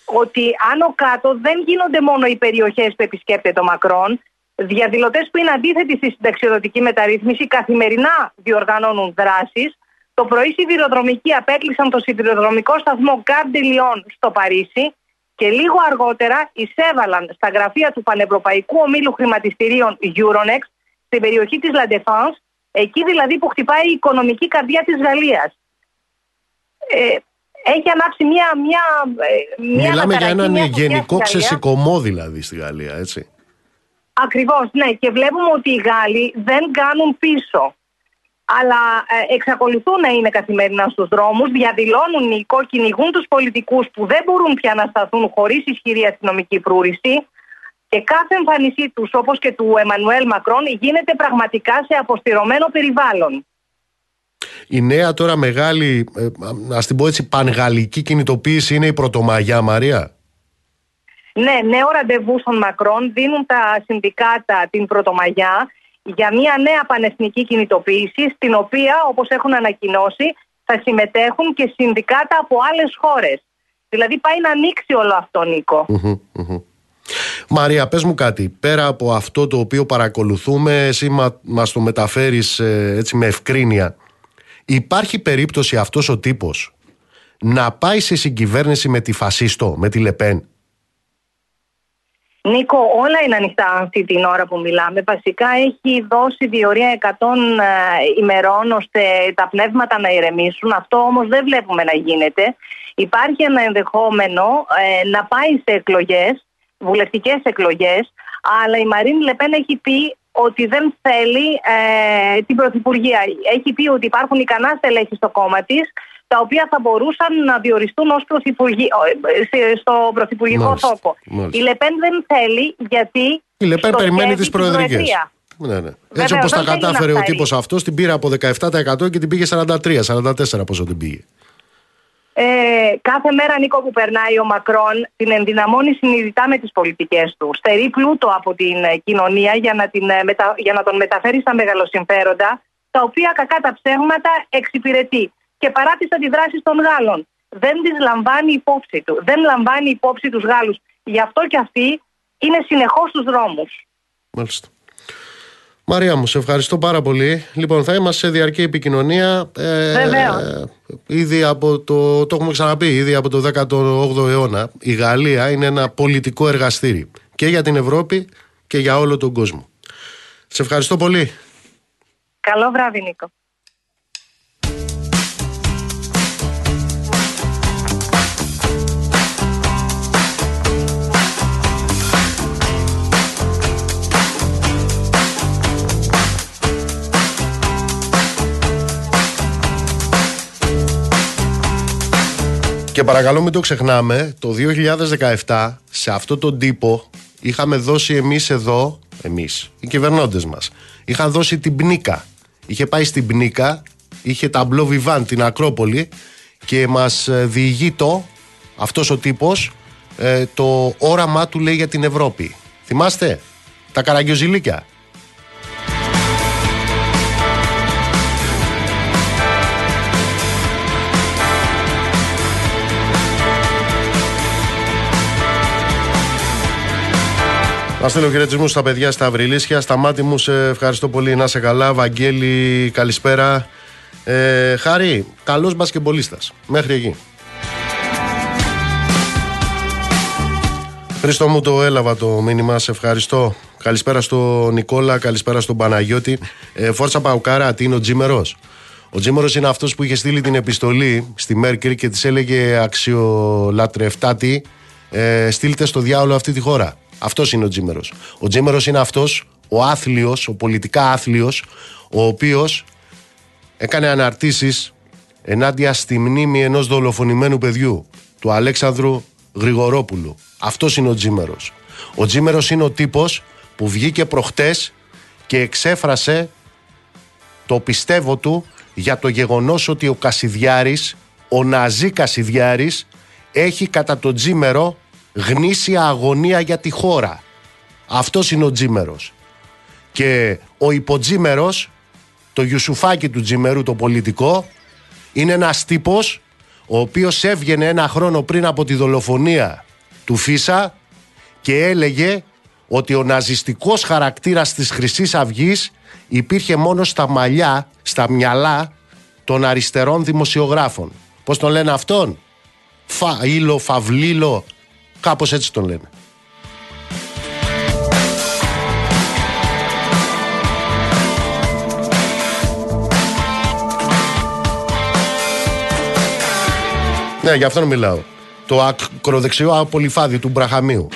ότι άνω κάτω δεν γίνονται μόνο οι περιοχές που επισκέπτεται ο Μακρόν. Διαδηλωτές που είναι αντίθετοι στη συνταξιοδοτική μεταρρύθμιση καθημερινά διοργανώνουν δράσεις. Το πρωί σιδηροδρομικοί απέκλεισαν το σιδηροδρομικό σταθμό Γκάρντε Λιόν στο Παρίσι και λίγο αργότερα εισέβαλαν στα γραφεία του Πανευρωπαϊκού Ομίλου Χρηματιστηρίων Euronext στην περιοχή της La Défense, εκεί δηλαδή που χτυπάει η οικονομική καρδιά της Γαλλίας. Ε, έχει ανάψει μια, μια, ε, μια Μιλάμε για αναταραχή, έναν μια φωτιά γενικό στη Γαλλίας. ξεσηκωμό δηλαδή στη Γαλλία, έτσι. Ακριβώς, ναι. Και βλέπουμε ότι οι Γάλλοι δεν κάνουν πίσω. Αλλά ε, εξακολουθούν να είναι καθημερινά στους δρόμους, διαδηλώνουν οι κυνηγούν τους πολιτικούς που δεν μπορούν πια να σταθούν χωρίς ισχυρή αστυνομική προύριση και κάθε εμφάνισή τους, όπως και του Εμμανουέλ Μακρόν, γίνεται πραγματικά σε αποστηρωμένο περιβάλλον. Η νέα τώρα μεγάλη, ε, ας την πω έτσι, πανγαλλική κινητοποίηση είναι η Πρωτομαγιά, Μαρία. Ναι, νέο ραντεβού στον Μακρόν δίνουν τα συνδικάτα την Πρωτομαγιά για μια νέα πανεθνική κινητοποίηση στην οποία όπως έχουν ανακοινώσει θα συμμετέχουν και συνδικάτα από άλλες χώρες. Δηλαδή πάει να ανοίξει όλο αυτό Νίκο. Μμμ, μμμ. Μαρία, πες μου κάτι. Πέρα από αυτό το οποίο παρακολουθούμε, εσύ μα, μας το μεταφέρεις ε, έτσι με ευκρίνεια. Υπάρχει περίπτωση αυτός ο τύπος να πάει σε συγκυβέρνηση με τη Φασίστο, με τη Λεπέν. Νίκο, όλα είναι ανοιχτά αυτή την ώρα που μιλάμε. Βασικά έχει δώσει διορία 100 ε, ημερών ώστε τα πνεύματα να ηρεμήσουν. Αυτό όμως δεν βλέπουμε να γίνεται. Υπάρχει ένα ενδεχόμενο ε, να πάει σε εκλογές, βουλευτικές εκλογές, αλλά η Μαρίν Λεπέν έχει πει ότι δεν θέλει ε, την Πρωθυπουργία. Έχει πει ότι υπάρχουν ικανά στελέχη στο κόμμα της τα οποία θα μπορούσαν να διοριστούν ως ε, στο πρωθυπουργικό τόπο. Η Λεπέν δεν θέλει γιατί... Η Λεπέν περιμένει τις προεδρικές. Ναι, ναι. Έτσι όπως τα κατάφερε ο τύπος αυτός την πήρε από 17% και την πήγε 43, 44 πόσο την πήγε. Ε, κάθε μέρα, Νίκο, που περνάει ο Μακρόν, την ενδυναμώνει συνειδητά με τις πολιτικές του. Στερεί πλούτο από την ε, κοινωνία για να, την, ε, για να τον μεταφέρει στα μεγαλοσυμφέροντα, τα οποία κακά τα ψέγματα εξυπηρετεί και παρά τις αντιδράσεις των Γάλλων. Δεν τις λαμβάνει υπόψη του. Δεν λαμβάνει υπόψη τους Γάλλους. Γι' αυτό και αυτοί είναι συνεχώς στους δρόμους. Μάλιστα. Μαρία μου, σε ευχαριστώ πάρα πολύ. Λοιπόν, θα είμαστε σε διαρκή επικοινωνία. Ε, Βεβαίως. ήδη από το, το έχουμε ξαναπεί, ήδη από το 18ο αιώνα, η Γαλλία είναι ένα πολιτικό εργαστήρι και για την Ευρώπη και για όλο τον κόσμο. Σε ευχαριστώ πολύ. Καλό βράδυ, Νίκο. Και παρακαλώ μην το ξεχνάμε, το 2017 σε αυτό τον τύπο είχαμε δώσει εμείς εδώ, εμείς, οι κυβερνώντες μας, είχαν δώσει την Πνίκα. Είχε πάει στην Πνίκα, είχε ταμπλό βιβάν την Ακρόπολη και μας ε, διηγεί το, αυτός ο τύπος, ε, το όραμά του λέει για την Ευρώπη. Θυμάστε, τα καραγκιοζηλίκια. Να στείλω χαιρετισμούς στα παιδιά στα Αυριλίσια. Στα μάτι μου, σε ευχαριστώ πολύ. Να σε καλά. Βαγγέλη, καλησπέρα. Ε, Χάρη, καλός μπασκεμπολίστας. Μέχρι εκεί. Χρήστο μου το έλαβα το μήνυμα, σε ευχαριστώ. Καλησπέρα στον Νικόλα, καλησπέρα στον Παναγιώτη. Ε, Φόρτσα Παουκάρα, τι είναι ο Τζίμερος; Ο Τζίμερος είναι αυτός που είχε στείλει την επιστολή στη Μέρκελ και της έλεγε αξιολατρευτάτη, ε, στείλτε στο διάολο αυτή τη χώρα. Αυτός είναι ο Τζίμερος. Ο Τζίμερος είναι αυτός ο άθλιος, ο πολιτικά άθλιος, ο οποίος έκανε αναρτήσεις ενάντια στη μνήμη ενός δολοφονημένου παιδιού, του Αλέξανδρου Γρηγορόπουλου. Αυτός είναι ο Τζίμερος. Ο Τζίμερος είναι ο τύπος που βγήκε προχτές και εξέφρασε το πιστεύω του για το γεγονός ότι ο Κασιδιάρης, ο Ναζί Κασιδιάρης, έχει κατά τον Τζίμερο γνήσια αγωνία για τη χώρα. Αυτός είναι ο Τζίμερος. Και ο υποτζίμερος, το γιουσουφάκι του Τζίμερου, το πολιτικό, είναι ένας τύπος ο οποίος έβγαινε ένα χρόνο πριν από τη δολοφονία του Φίσα και έλεγε ότι ο ναζιστικός χαρακτήρας της χρυσής αυγής υπήρχε μόνο στα μαλλιά, στα μυαλά των αριστερών δημοσιογράφων. Πώς τον λένε αυτόν; Φαΐλο, Φαυλίλο, Κάπως έτσι τον λένε. Ναι, γι' αυτόν μιλάω. Το ακροδεξιό απολυφάδι του Μπραχαμίου.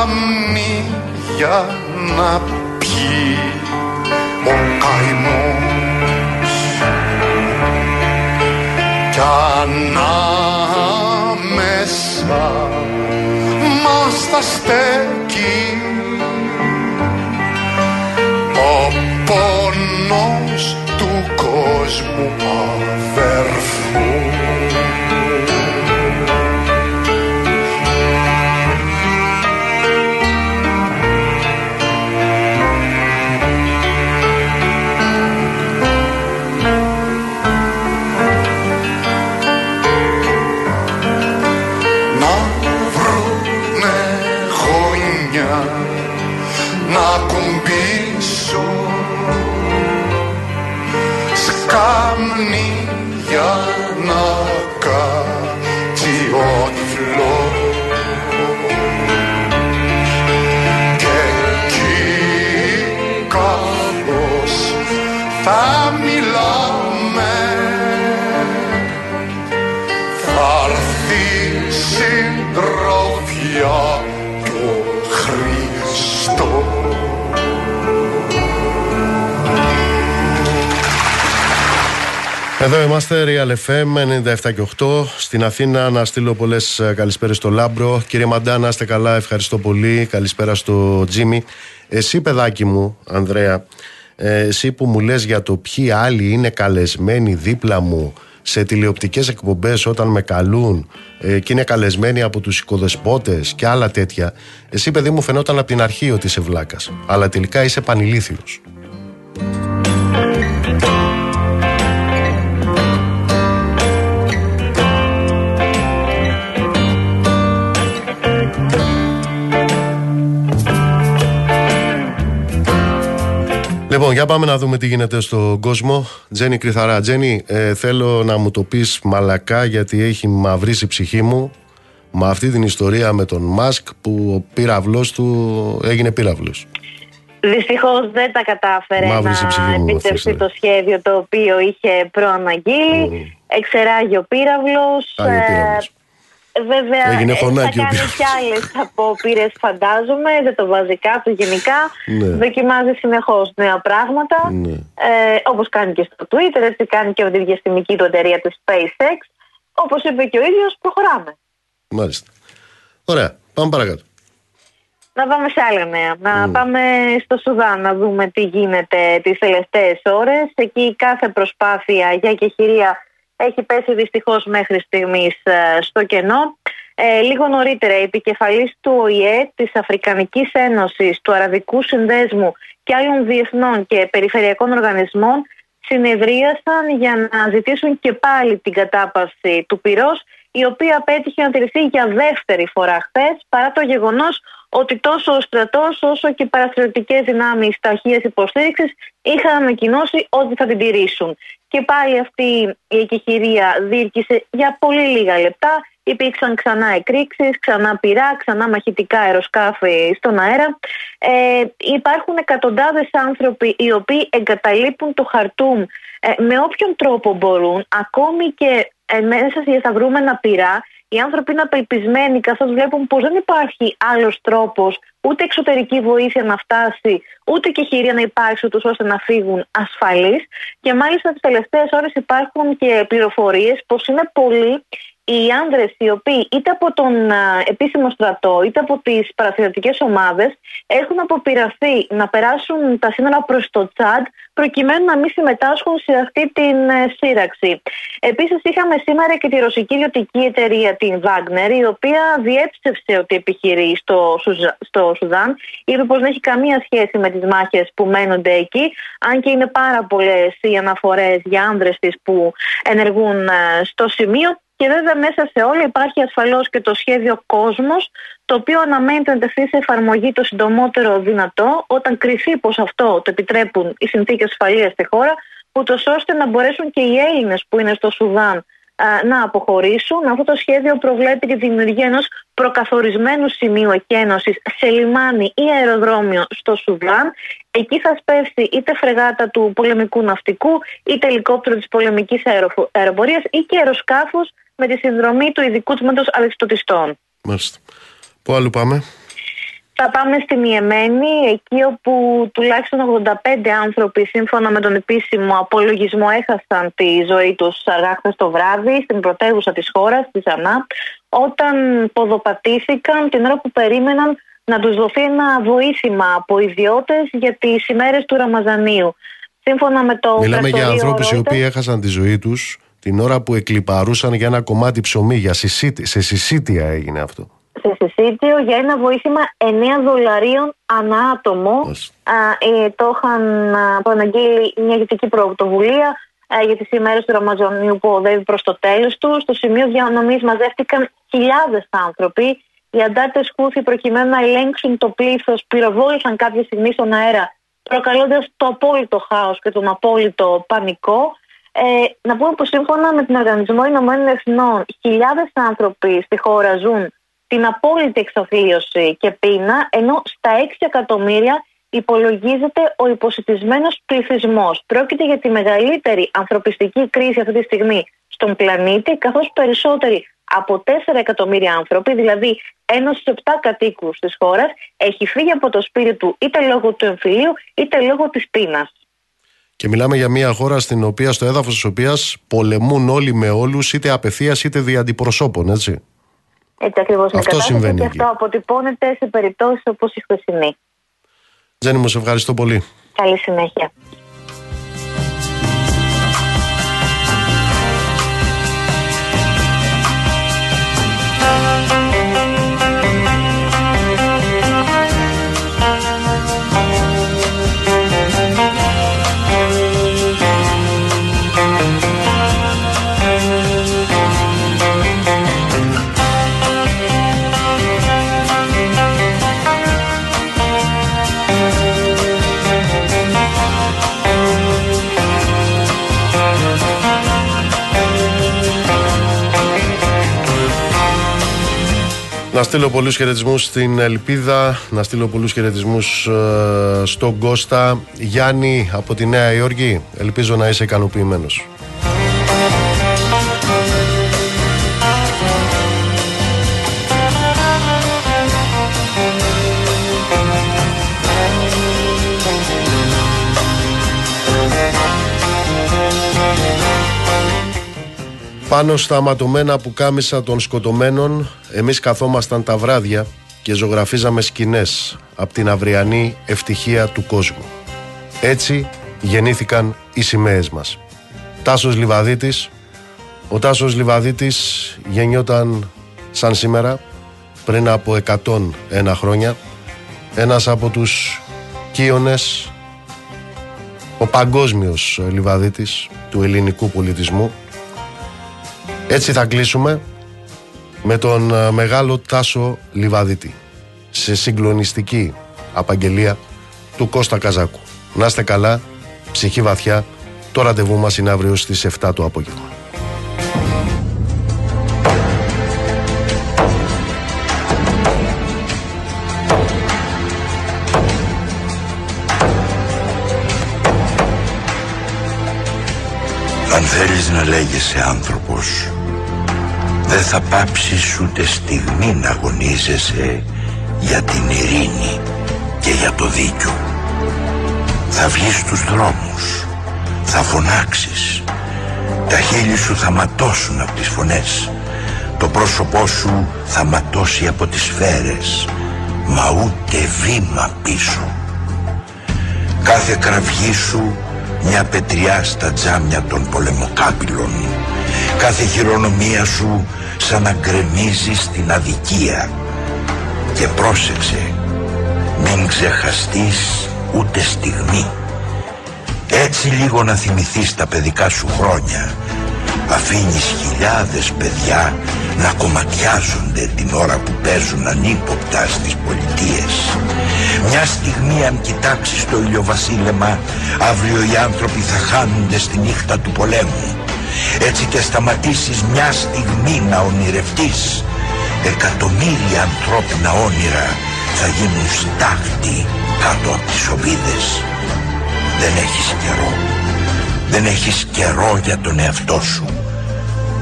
Στα μνήγια να πιει ο καημός κι ανάμεσα μας θα στέκει ο πόνος του κόσμου αδερφού Εδώ είμαστε, Real FM 97 και 8. Στην Αθήνα να στείλω πολλές καλησπέρες στο Λάμπρο. Κύριε Μαντά, να είστε καλά, ευχαριστώ πολύ. Καλησπέρα στο Τζίμι. Εσύ, παιδάκι μου, Ανδρέα, ε, εσύ που μου λες για το ποιοι άλλοι είναι καλεσμένοι δίπλα μου σε τηλεοπτικές εκπομπές όταν με καλούν ε, και είναι καλεσμένοι από τους οικοδεσπότες και άλλα τέτοια εσύ παιδί μου φαινόταν από την αρχή ότι είσαι βλάκας αλλά τελικά είσαι πανηλήθιος Λοιπόν, για πάμε να δούμε τι γίνεται στον κόσμο. Τζένι Κρυθαρά. Τζένι, ε, θέλω να μου το πεις μαλακά γιατί έχει μαυρίσει η ψυχή μου με αυτή την ιστορία με τον Μάσκ που ο πύραυλος του έγινε πύραυλος. Δυστυχώς δεν τα κατάφερε Μαύρησε η ψυχή να μου αυτή η επιτευχθεί ιστορία. το σχέδιο το οποίο είχε προαναγγείλει. Εξεράγει ο πύραυλος. Άγιο πύραυλος. Βέβαια, Έγινε ε, χωνάκι ο θα κάνεις πύραυλος. κι άλλες απόπειρες, φαντάζομαι. Δεν το βάζει κάτω γενικά. Ναι. Δοκιμάζει συνεχώς νέα πράγματα. Ναι. Ε, Όπως κάνει και στο Twitter, έτσι κάνει και με τη διαστημική του εταιρεία τη SpaceX. Όπως είπε και ο ίδιος, προχωράμε. Μάλιστα. Ωραία, πάμε παρακάτω. Να πάμε σε άλλα νέα. Να Mm. πάμε στο Σουδάν να δούμε τι γίνεται τις τελευταίες ώρες. Εκεί κάθε προσπάθεια για κεχηρία έχει πέσει δυστυχώς μέχρι στιγμής ε, στο κενό. Ε, λίγο νωρίτερα η επικεφαλής του ΟΗΕ, της Αφρικανικής Ένωσης, του Αραβικού Συνδέσμου και άλλων διεθνών και περιφερειακών οργανισμών συνεδρίασαν για να ζητήσουν και πάλι την κατάπαυση του πυρός η οποία πέτυχε να τηρηθεί για δεύτερη φορά χθες, παρά το γεγονός ότι τόσο ο στρατός όσο και οι παραστρατιωτικές δυνάμεις ταχεία υποστήριξης είχαν ανακοινώσει ότι θα την τηρήσουν. Και πάλι αυτή η εκεχηρία διήρκησε για πολύ λίγα λεπτά. Υπήρξαν ξανά εκρήξεις, ξανά πυρά, ξανά μαχητικά αεροσκάφη στον αέρα. Ε, υπάρχουν εκατοντάδες άνθρωποι οι οποίοι εγκαταλείπουν το χαρτούμ ε, με όποιον τρόπο μπορούν, ακόμη και ε, μέσα σε διασταυρούμενα πυρά, οι άνθρωποι είναι απελπισμένοι καθώς βλέπουν πως δεν υπάρχει άλλος τρόπος ούτε εξωτερική βοήθεια να φτάσει, ούτε και χειρία να υπάρξει ούτως ώστε να φύγουν ασφαλείς. Και μάλιστα τις τελευταίες ώρες υπάρχουν και πληροφορίες πως είναι πολλοί οι άνδρες οι οποίοι είτε από τον α, επίσημο στρατό είτε από τις παραστατικές ομάδες έχουν αποπειραθεί να περάσουν τα σύνορα προς το Τσάντ προκειμένου να μην συμμετάσχουν σε αυτή την ε, σύραξη. Επίσης είχαμε σήμερα και τη ρωσική ιδιωτική εταιρεία την Wagner η οποία διέψευσε ότι επιχειρεί στο, Σουζα- στο Σουδάν είπε πως δεν έχει καμία σχέση με τις μάχες που μένονται εκεί αν και είναι πάρα πολλές οι αναφορές για άνδρες της που ενεργούν ε, στο σημείο και βέβαια μέσα σε όλα υπάρχει ασφαλώς και το σχέδιο κόσμος το οποίο αναμένεται να τεθεί σε εφαρμογή το συντομότερο δυνατό όταν κριθεί πως αυτό το επιτρέπουν οι συνθήκες ασφαλείας στη χώρα ούτως ώστε να μπορέσουν και οι Έλληνες που είναι στο Σουδάν α, να αποχωρήσουν. Αυτό το σχέδιο προβλέπει τη δημιουργία ενός προκαθορισμένου σημείου εκένωσης σε λιμάνι ή αεροδρόμιο στο Σουδάν. Εκεί θα σπεύσει είτε φρεγάτα του πολεμικού ναυτικού, είτε ελικόπτερο της πολεμικής αεροφο- αεροπορίας ή και αεροσκάφος με τη συνδρομή του ειδικού τμήματος αλεξιτοτιστών. Μάλιστα. Πού αλλού πάμε; Θα πάμε στην Ιεμένη, εκεί όπου τουλάχιστον 85 άνθρωποι σύμφωνα με τον επίσημο απολογισμό έχασαν τη ζωή τους αργά χθες το βράδυ στην πρωτεύουσα της χώρας, της Ζανά, όταν ποδοπατήθηκαν την ώρα που περίμεναν να τους δοθεί ένα βοήθημα από ιδιώτες για τις ημέρες του Ραμαζανίου. Σύμφωνα με το Μιλάμε για πρακτορείο ανθρώπους οι Reuters, οποίοι έχασαν τη ζωή τους την ώρα που εκλυπαρούσαν για ένα κομμάτι ψωμί. Για συσίτη, σε συσίτια έγινε αυτό. σε συσίτιο για ένα βοήθημα 9 δολαρίων ανά άτομο. Α, ε, το είχαν α, προαναγγείλει μια ηγετική πρωτοβουλία ε, για τις ημέρες του Ραμαζονίου που οδεύει προς το τέλος του. Στο σημείο διανομής μαζεύτηκαν χιλιάδες άνθρωποι. Οι αντάρτες Χούθη προκειμένου να ελέγξουν το πλήθος πυροβόλησαν κάποια στιγμή στον αέρα προκαλώντας το απόλυτο χάος και τον απόλυτο πανικό. Ε, να πούμε πως σύμφωνα με τον Οργανισμό Ηνωμένων Εθνών χιλιάδες άνθρωποι στη χώρα ζουν την απόλυτη εξαθλίωση και πείνα, ενώ στα 6 εκατομμύρια υπολογίζεται ο υποσυτισμένος πληθυσμός. Πρόκειται για τη μεγαλύτερη ανθρωπιστική κρίση αυτή τη στιγμή στον πλανήτη, καθώς περισσότεροι από 4 εκατομμύρια άνθρωποι, δηλαδή ένας στους 7 κατοίκους της χώρας, έχει φύγει από το σπίτι του είτε λόγω του εμφυλίου είτε λόγω της πείνας. Και μιλάμε για μια χώρα στην οποία, στο έδαφος της οποίας πολεμούν όλοι με όλους, είτε απευθείας είτε δι' αντιπροσώπων, έτσι. Έτσι ακριβώς είναι η Αυτό κατάσταση συμβαίνει και εκεί. αυτό αποτυπώνεται σε περιπτώσεις όπως η χθεσινή. Τζένι, μου σε ευχαριστώ πολύ. Καλή συνέχεια. Να στείλω πολλούς χαιρετισμούς στην Ελπίδα, να στείλω πολλούς χαιρετισμούς στον Κώστα. Γιάννη από τη Νέα Υόρκη, ελπίζω να είσαι ικανοποιημένος. Πάνω στα ματωμένα που κάμισα των σκοτωμένων, εμείς καθόμασταν τα βράδια και ζωγραφίζαμε σκηνές από την αυριανή ευτυχία του κόσμου. Έτσι γεννήθηκαν οι σημαίες μας. Τάσος Λιβαδίτης. Ο Τάσος Λιβαδίτης γεννιόταν σαν σήμερα, πριν από 101 χρόνια. Ένας από τους κύονες, ο παγκόσμιος Λιβαδίτης του ελληνικού πολιτισμού. Έτσι θα κλείσουμε με τον ε, μεγάλο Τάσο Λιβαδίτη σε συγκλονιστική απαγγελία του Κώστα Καζάκου. Να είστε καλά, ψυχή βαθιά, το ραντεβού μας είναι αύριο στις 7 το απόγευμα. Αν θέλεις να λέγεσαι άνθρωπος Δεν θα πάψεις ούτε στιγμή να αγωνίζεσαι Για την ειρήνη και για το δίκιο. Θα βγεις στους δρόμους Θα φωνάξεις. Τα χείλη σου θα ματώσουν από τις φωνές. Το πρόσωπό σου θα ματώσει από τις σφαίρες Μα ούτε βήμα πίσω. Κάθε κραυγή σου μια πετριά στα τζάμια των πολεμοκάπηλων. Κάθε χειρονομία σου σαν να γκρεμίζει στην αδικία. Και πρόσεξε Μην ξεχαστείς ούτε στιγμή. Έτσι λίγο να θυμηθείς τα παιδικά σου χρόνια. Αφήνεις χιλιάδες παιδιά να κομματιάζονται την ώρα που παίζουν ανύποπτα στις πολιτείες. Μια στιγμή αν κοιτάξεις το ηλιοβασίλεμα, αύριο οι άνθρωποι θα χάνονται στη νύχτα του πολέμου. Έτσι και σταματήσεις μια στιγμή να ονειρευτείς, εκατομμύρια ανθρώπινα όνειρα θα γίνουν στάχτη κάτω από τις οβίδες. Δεν έχεις καιρό. Δεν έχεις καιρό για τον εαυτό σου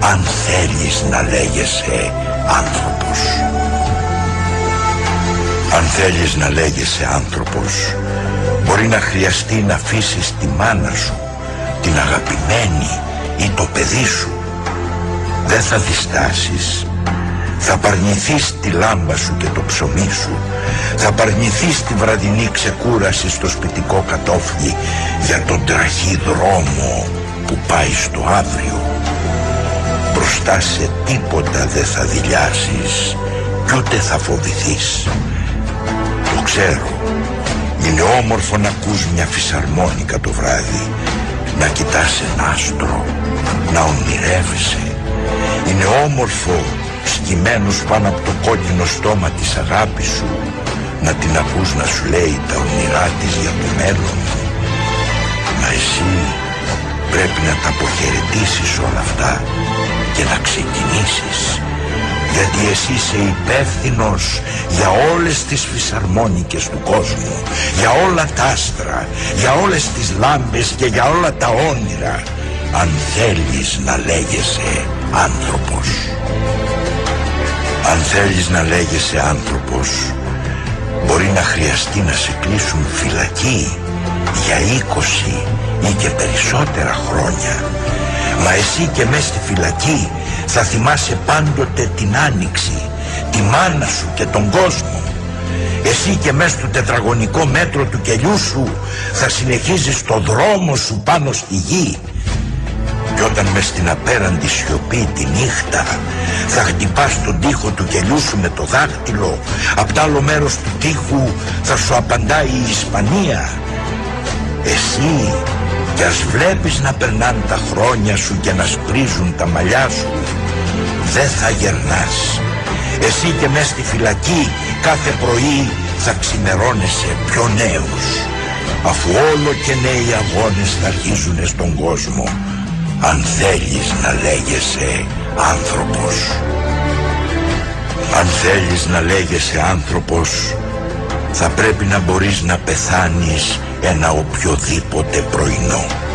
αν θέλεις να λέγεσαι άνθρωπος. Αν θέλεις να λέγεσαι άνθρωπος, μπορεί να χρειαστεί να αφήσεις τη μάνα σου, την αγαπημένη ή το παιδί σου. Δεν θα διστάσεις. Θα παρνηθείς τη λάμπα σου και το ψωμί σου. Θα παρνηθείς τη βραδινή ξεκούραση στο σπιτικό κατόφλι για τον τραχή δρόμο που πάει στο αύριο μπροστά σε τίποτα δεν θα δηλιάσεις κι ούτε θα φοβηθείς. Το ξέρω. Είναι όμορφο να ακούς μια φυσαρμόνικα το βράδυ, να κοιτάς ένα άστρο, να ονειρεύεσαι. Είναι όμορφο σκυμμένος πάνω από το κόκκινο στόμα της αγάπης σου, να την ακούς να σου λέει τα όνειρά της για το μέλλον. Μα εσύ πρέπει να τα αποχαιρετήσεις όλα αυτά και να ξεκινήσεις γιατί εσύ είσαι υπεύθυνος για όλες τις φυσαρμόνικες του κόσμου για όλα τα άστρα για όλες τις λάμπες και για όλα τα όνειρα αν θέλεις να λέγεσαι άνθρωπος. Αν θέλεις να λέγεσαι άνθρωπος μπορεί να χρειαστεί να σε κλείσουν φυλακή για 20 ή και περισσότερα χρόνια. Μα εσύ και μες στη φυλακή θα θυμάσαι πάντοτε την άνοιξη, τη μάνα σου και τον κόσμο. Εσύ και μες στο τετραγωνικό μέτρο του κελιού σου θα συνεχίζεις το δρόμο σου πάνω στη γη. Και όταν μες στην απέραντη σιωπή τη νύχτα θα χτυπάς τον τοίχο του κελιού σου με το δάχτυλο, απ' τ' άλλο μέρος του τοίχου θα σου απαντάει η Ισπανία. Εσύ κι ας βλέπεις να περνάνε τα χρόνια σου και να σπρίζουν τα μαλλιά σου Δεν θα γερνάς. Εσύ και μες στη φυλακή κάθε πρωί θα ξημερώνεσαι πιο νέος. Αφού όλο και νέοι αγώνες θα αρχίζουν στον κόσμο Αν θέλεις να λέγεσαι άνθρωπος. Αν θέλεις να λέγεσαι άνθρωπος θα πρέπει να μπορείς να πεθάνεις ένα οποιοδήποτε πρωινό.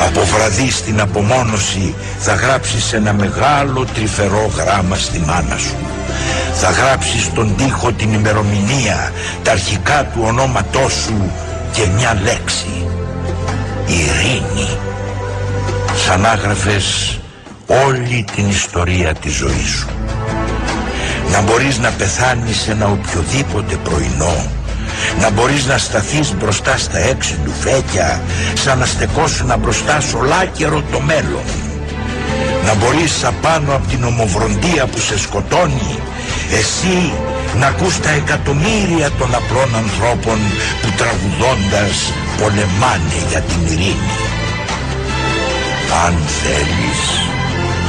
Από βραδύ στην απομόνωση θα γράψεις ένα μεγάλο τρυφερό γράμμα στη μάνα σου. Θα γράψεις τον τοίχο την ημερομηνία, τα αρχικά του ονόματός σου και μια λέξη. Ειρήνη. Σαν άγραφες όλη την ιστορία της ζωής σου. Να μπορείς να πεθάνεις ένα οποιοδήποτε πρωινό να μπορείς να σταθείς μπροστά στα έξι του φέκια σαν να στεκόσουν μπροστά σ' ολάκερο το μέλλον. Να μπορείς απάνω από την ομοβροντία που σε σκοτώνει εσύ να ακούς τα εκατομμύρια των απλών ανθρώπων που τραγουδώντας πολεμάνε για την ειρήνη. Αν θέλεις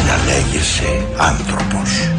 να λέγεσαι άνθρωπος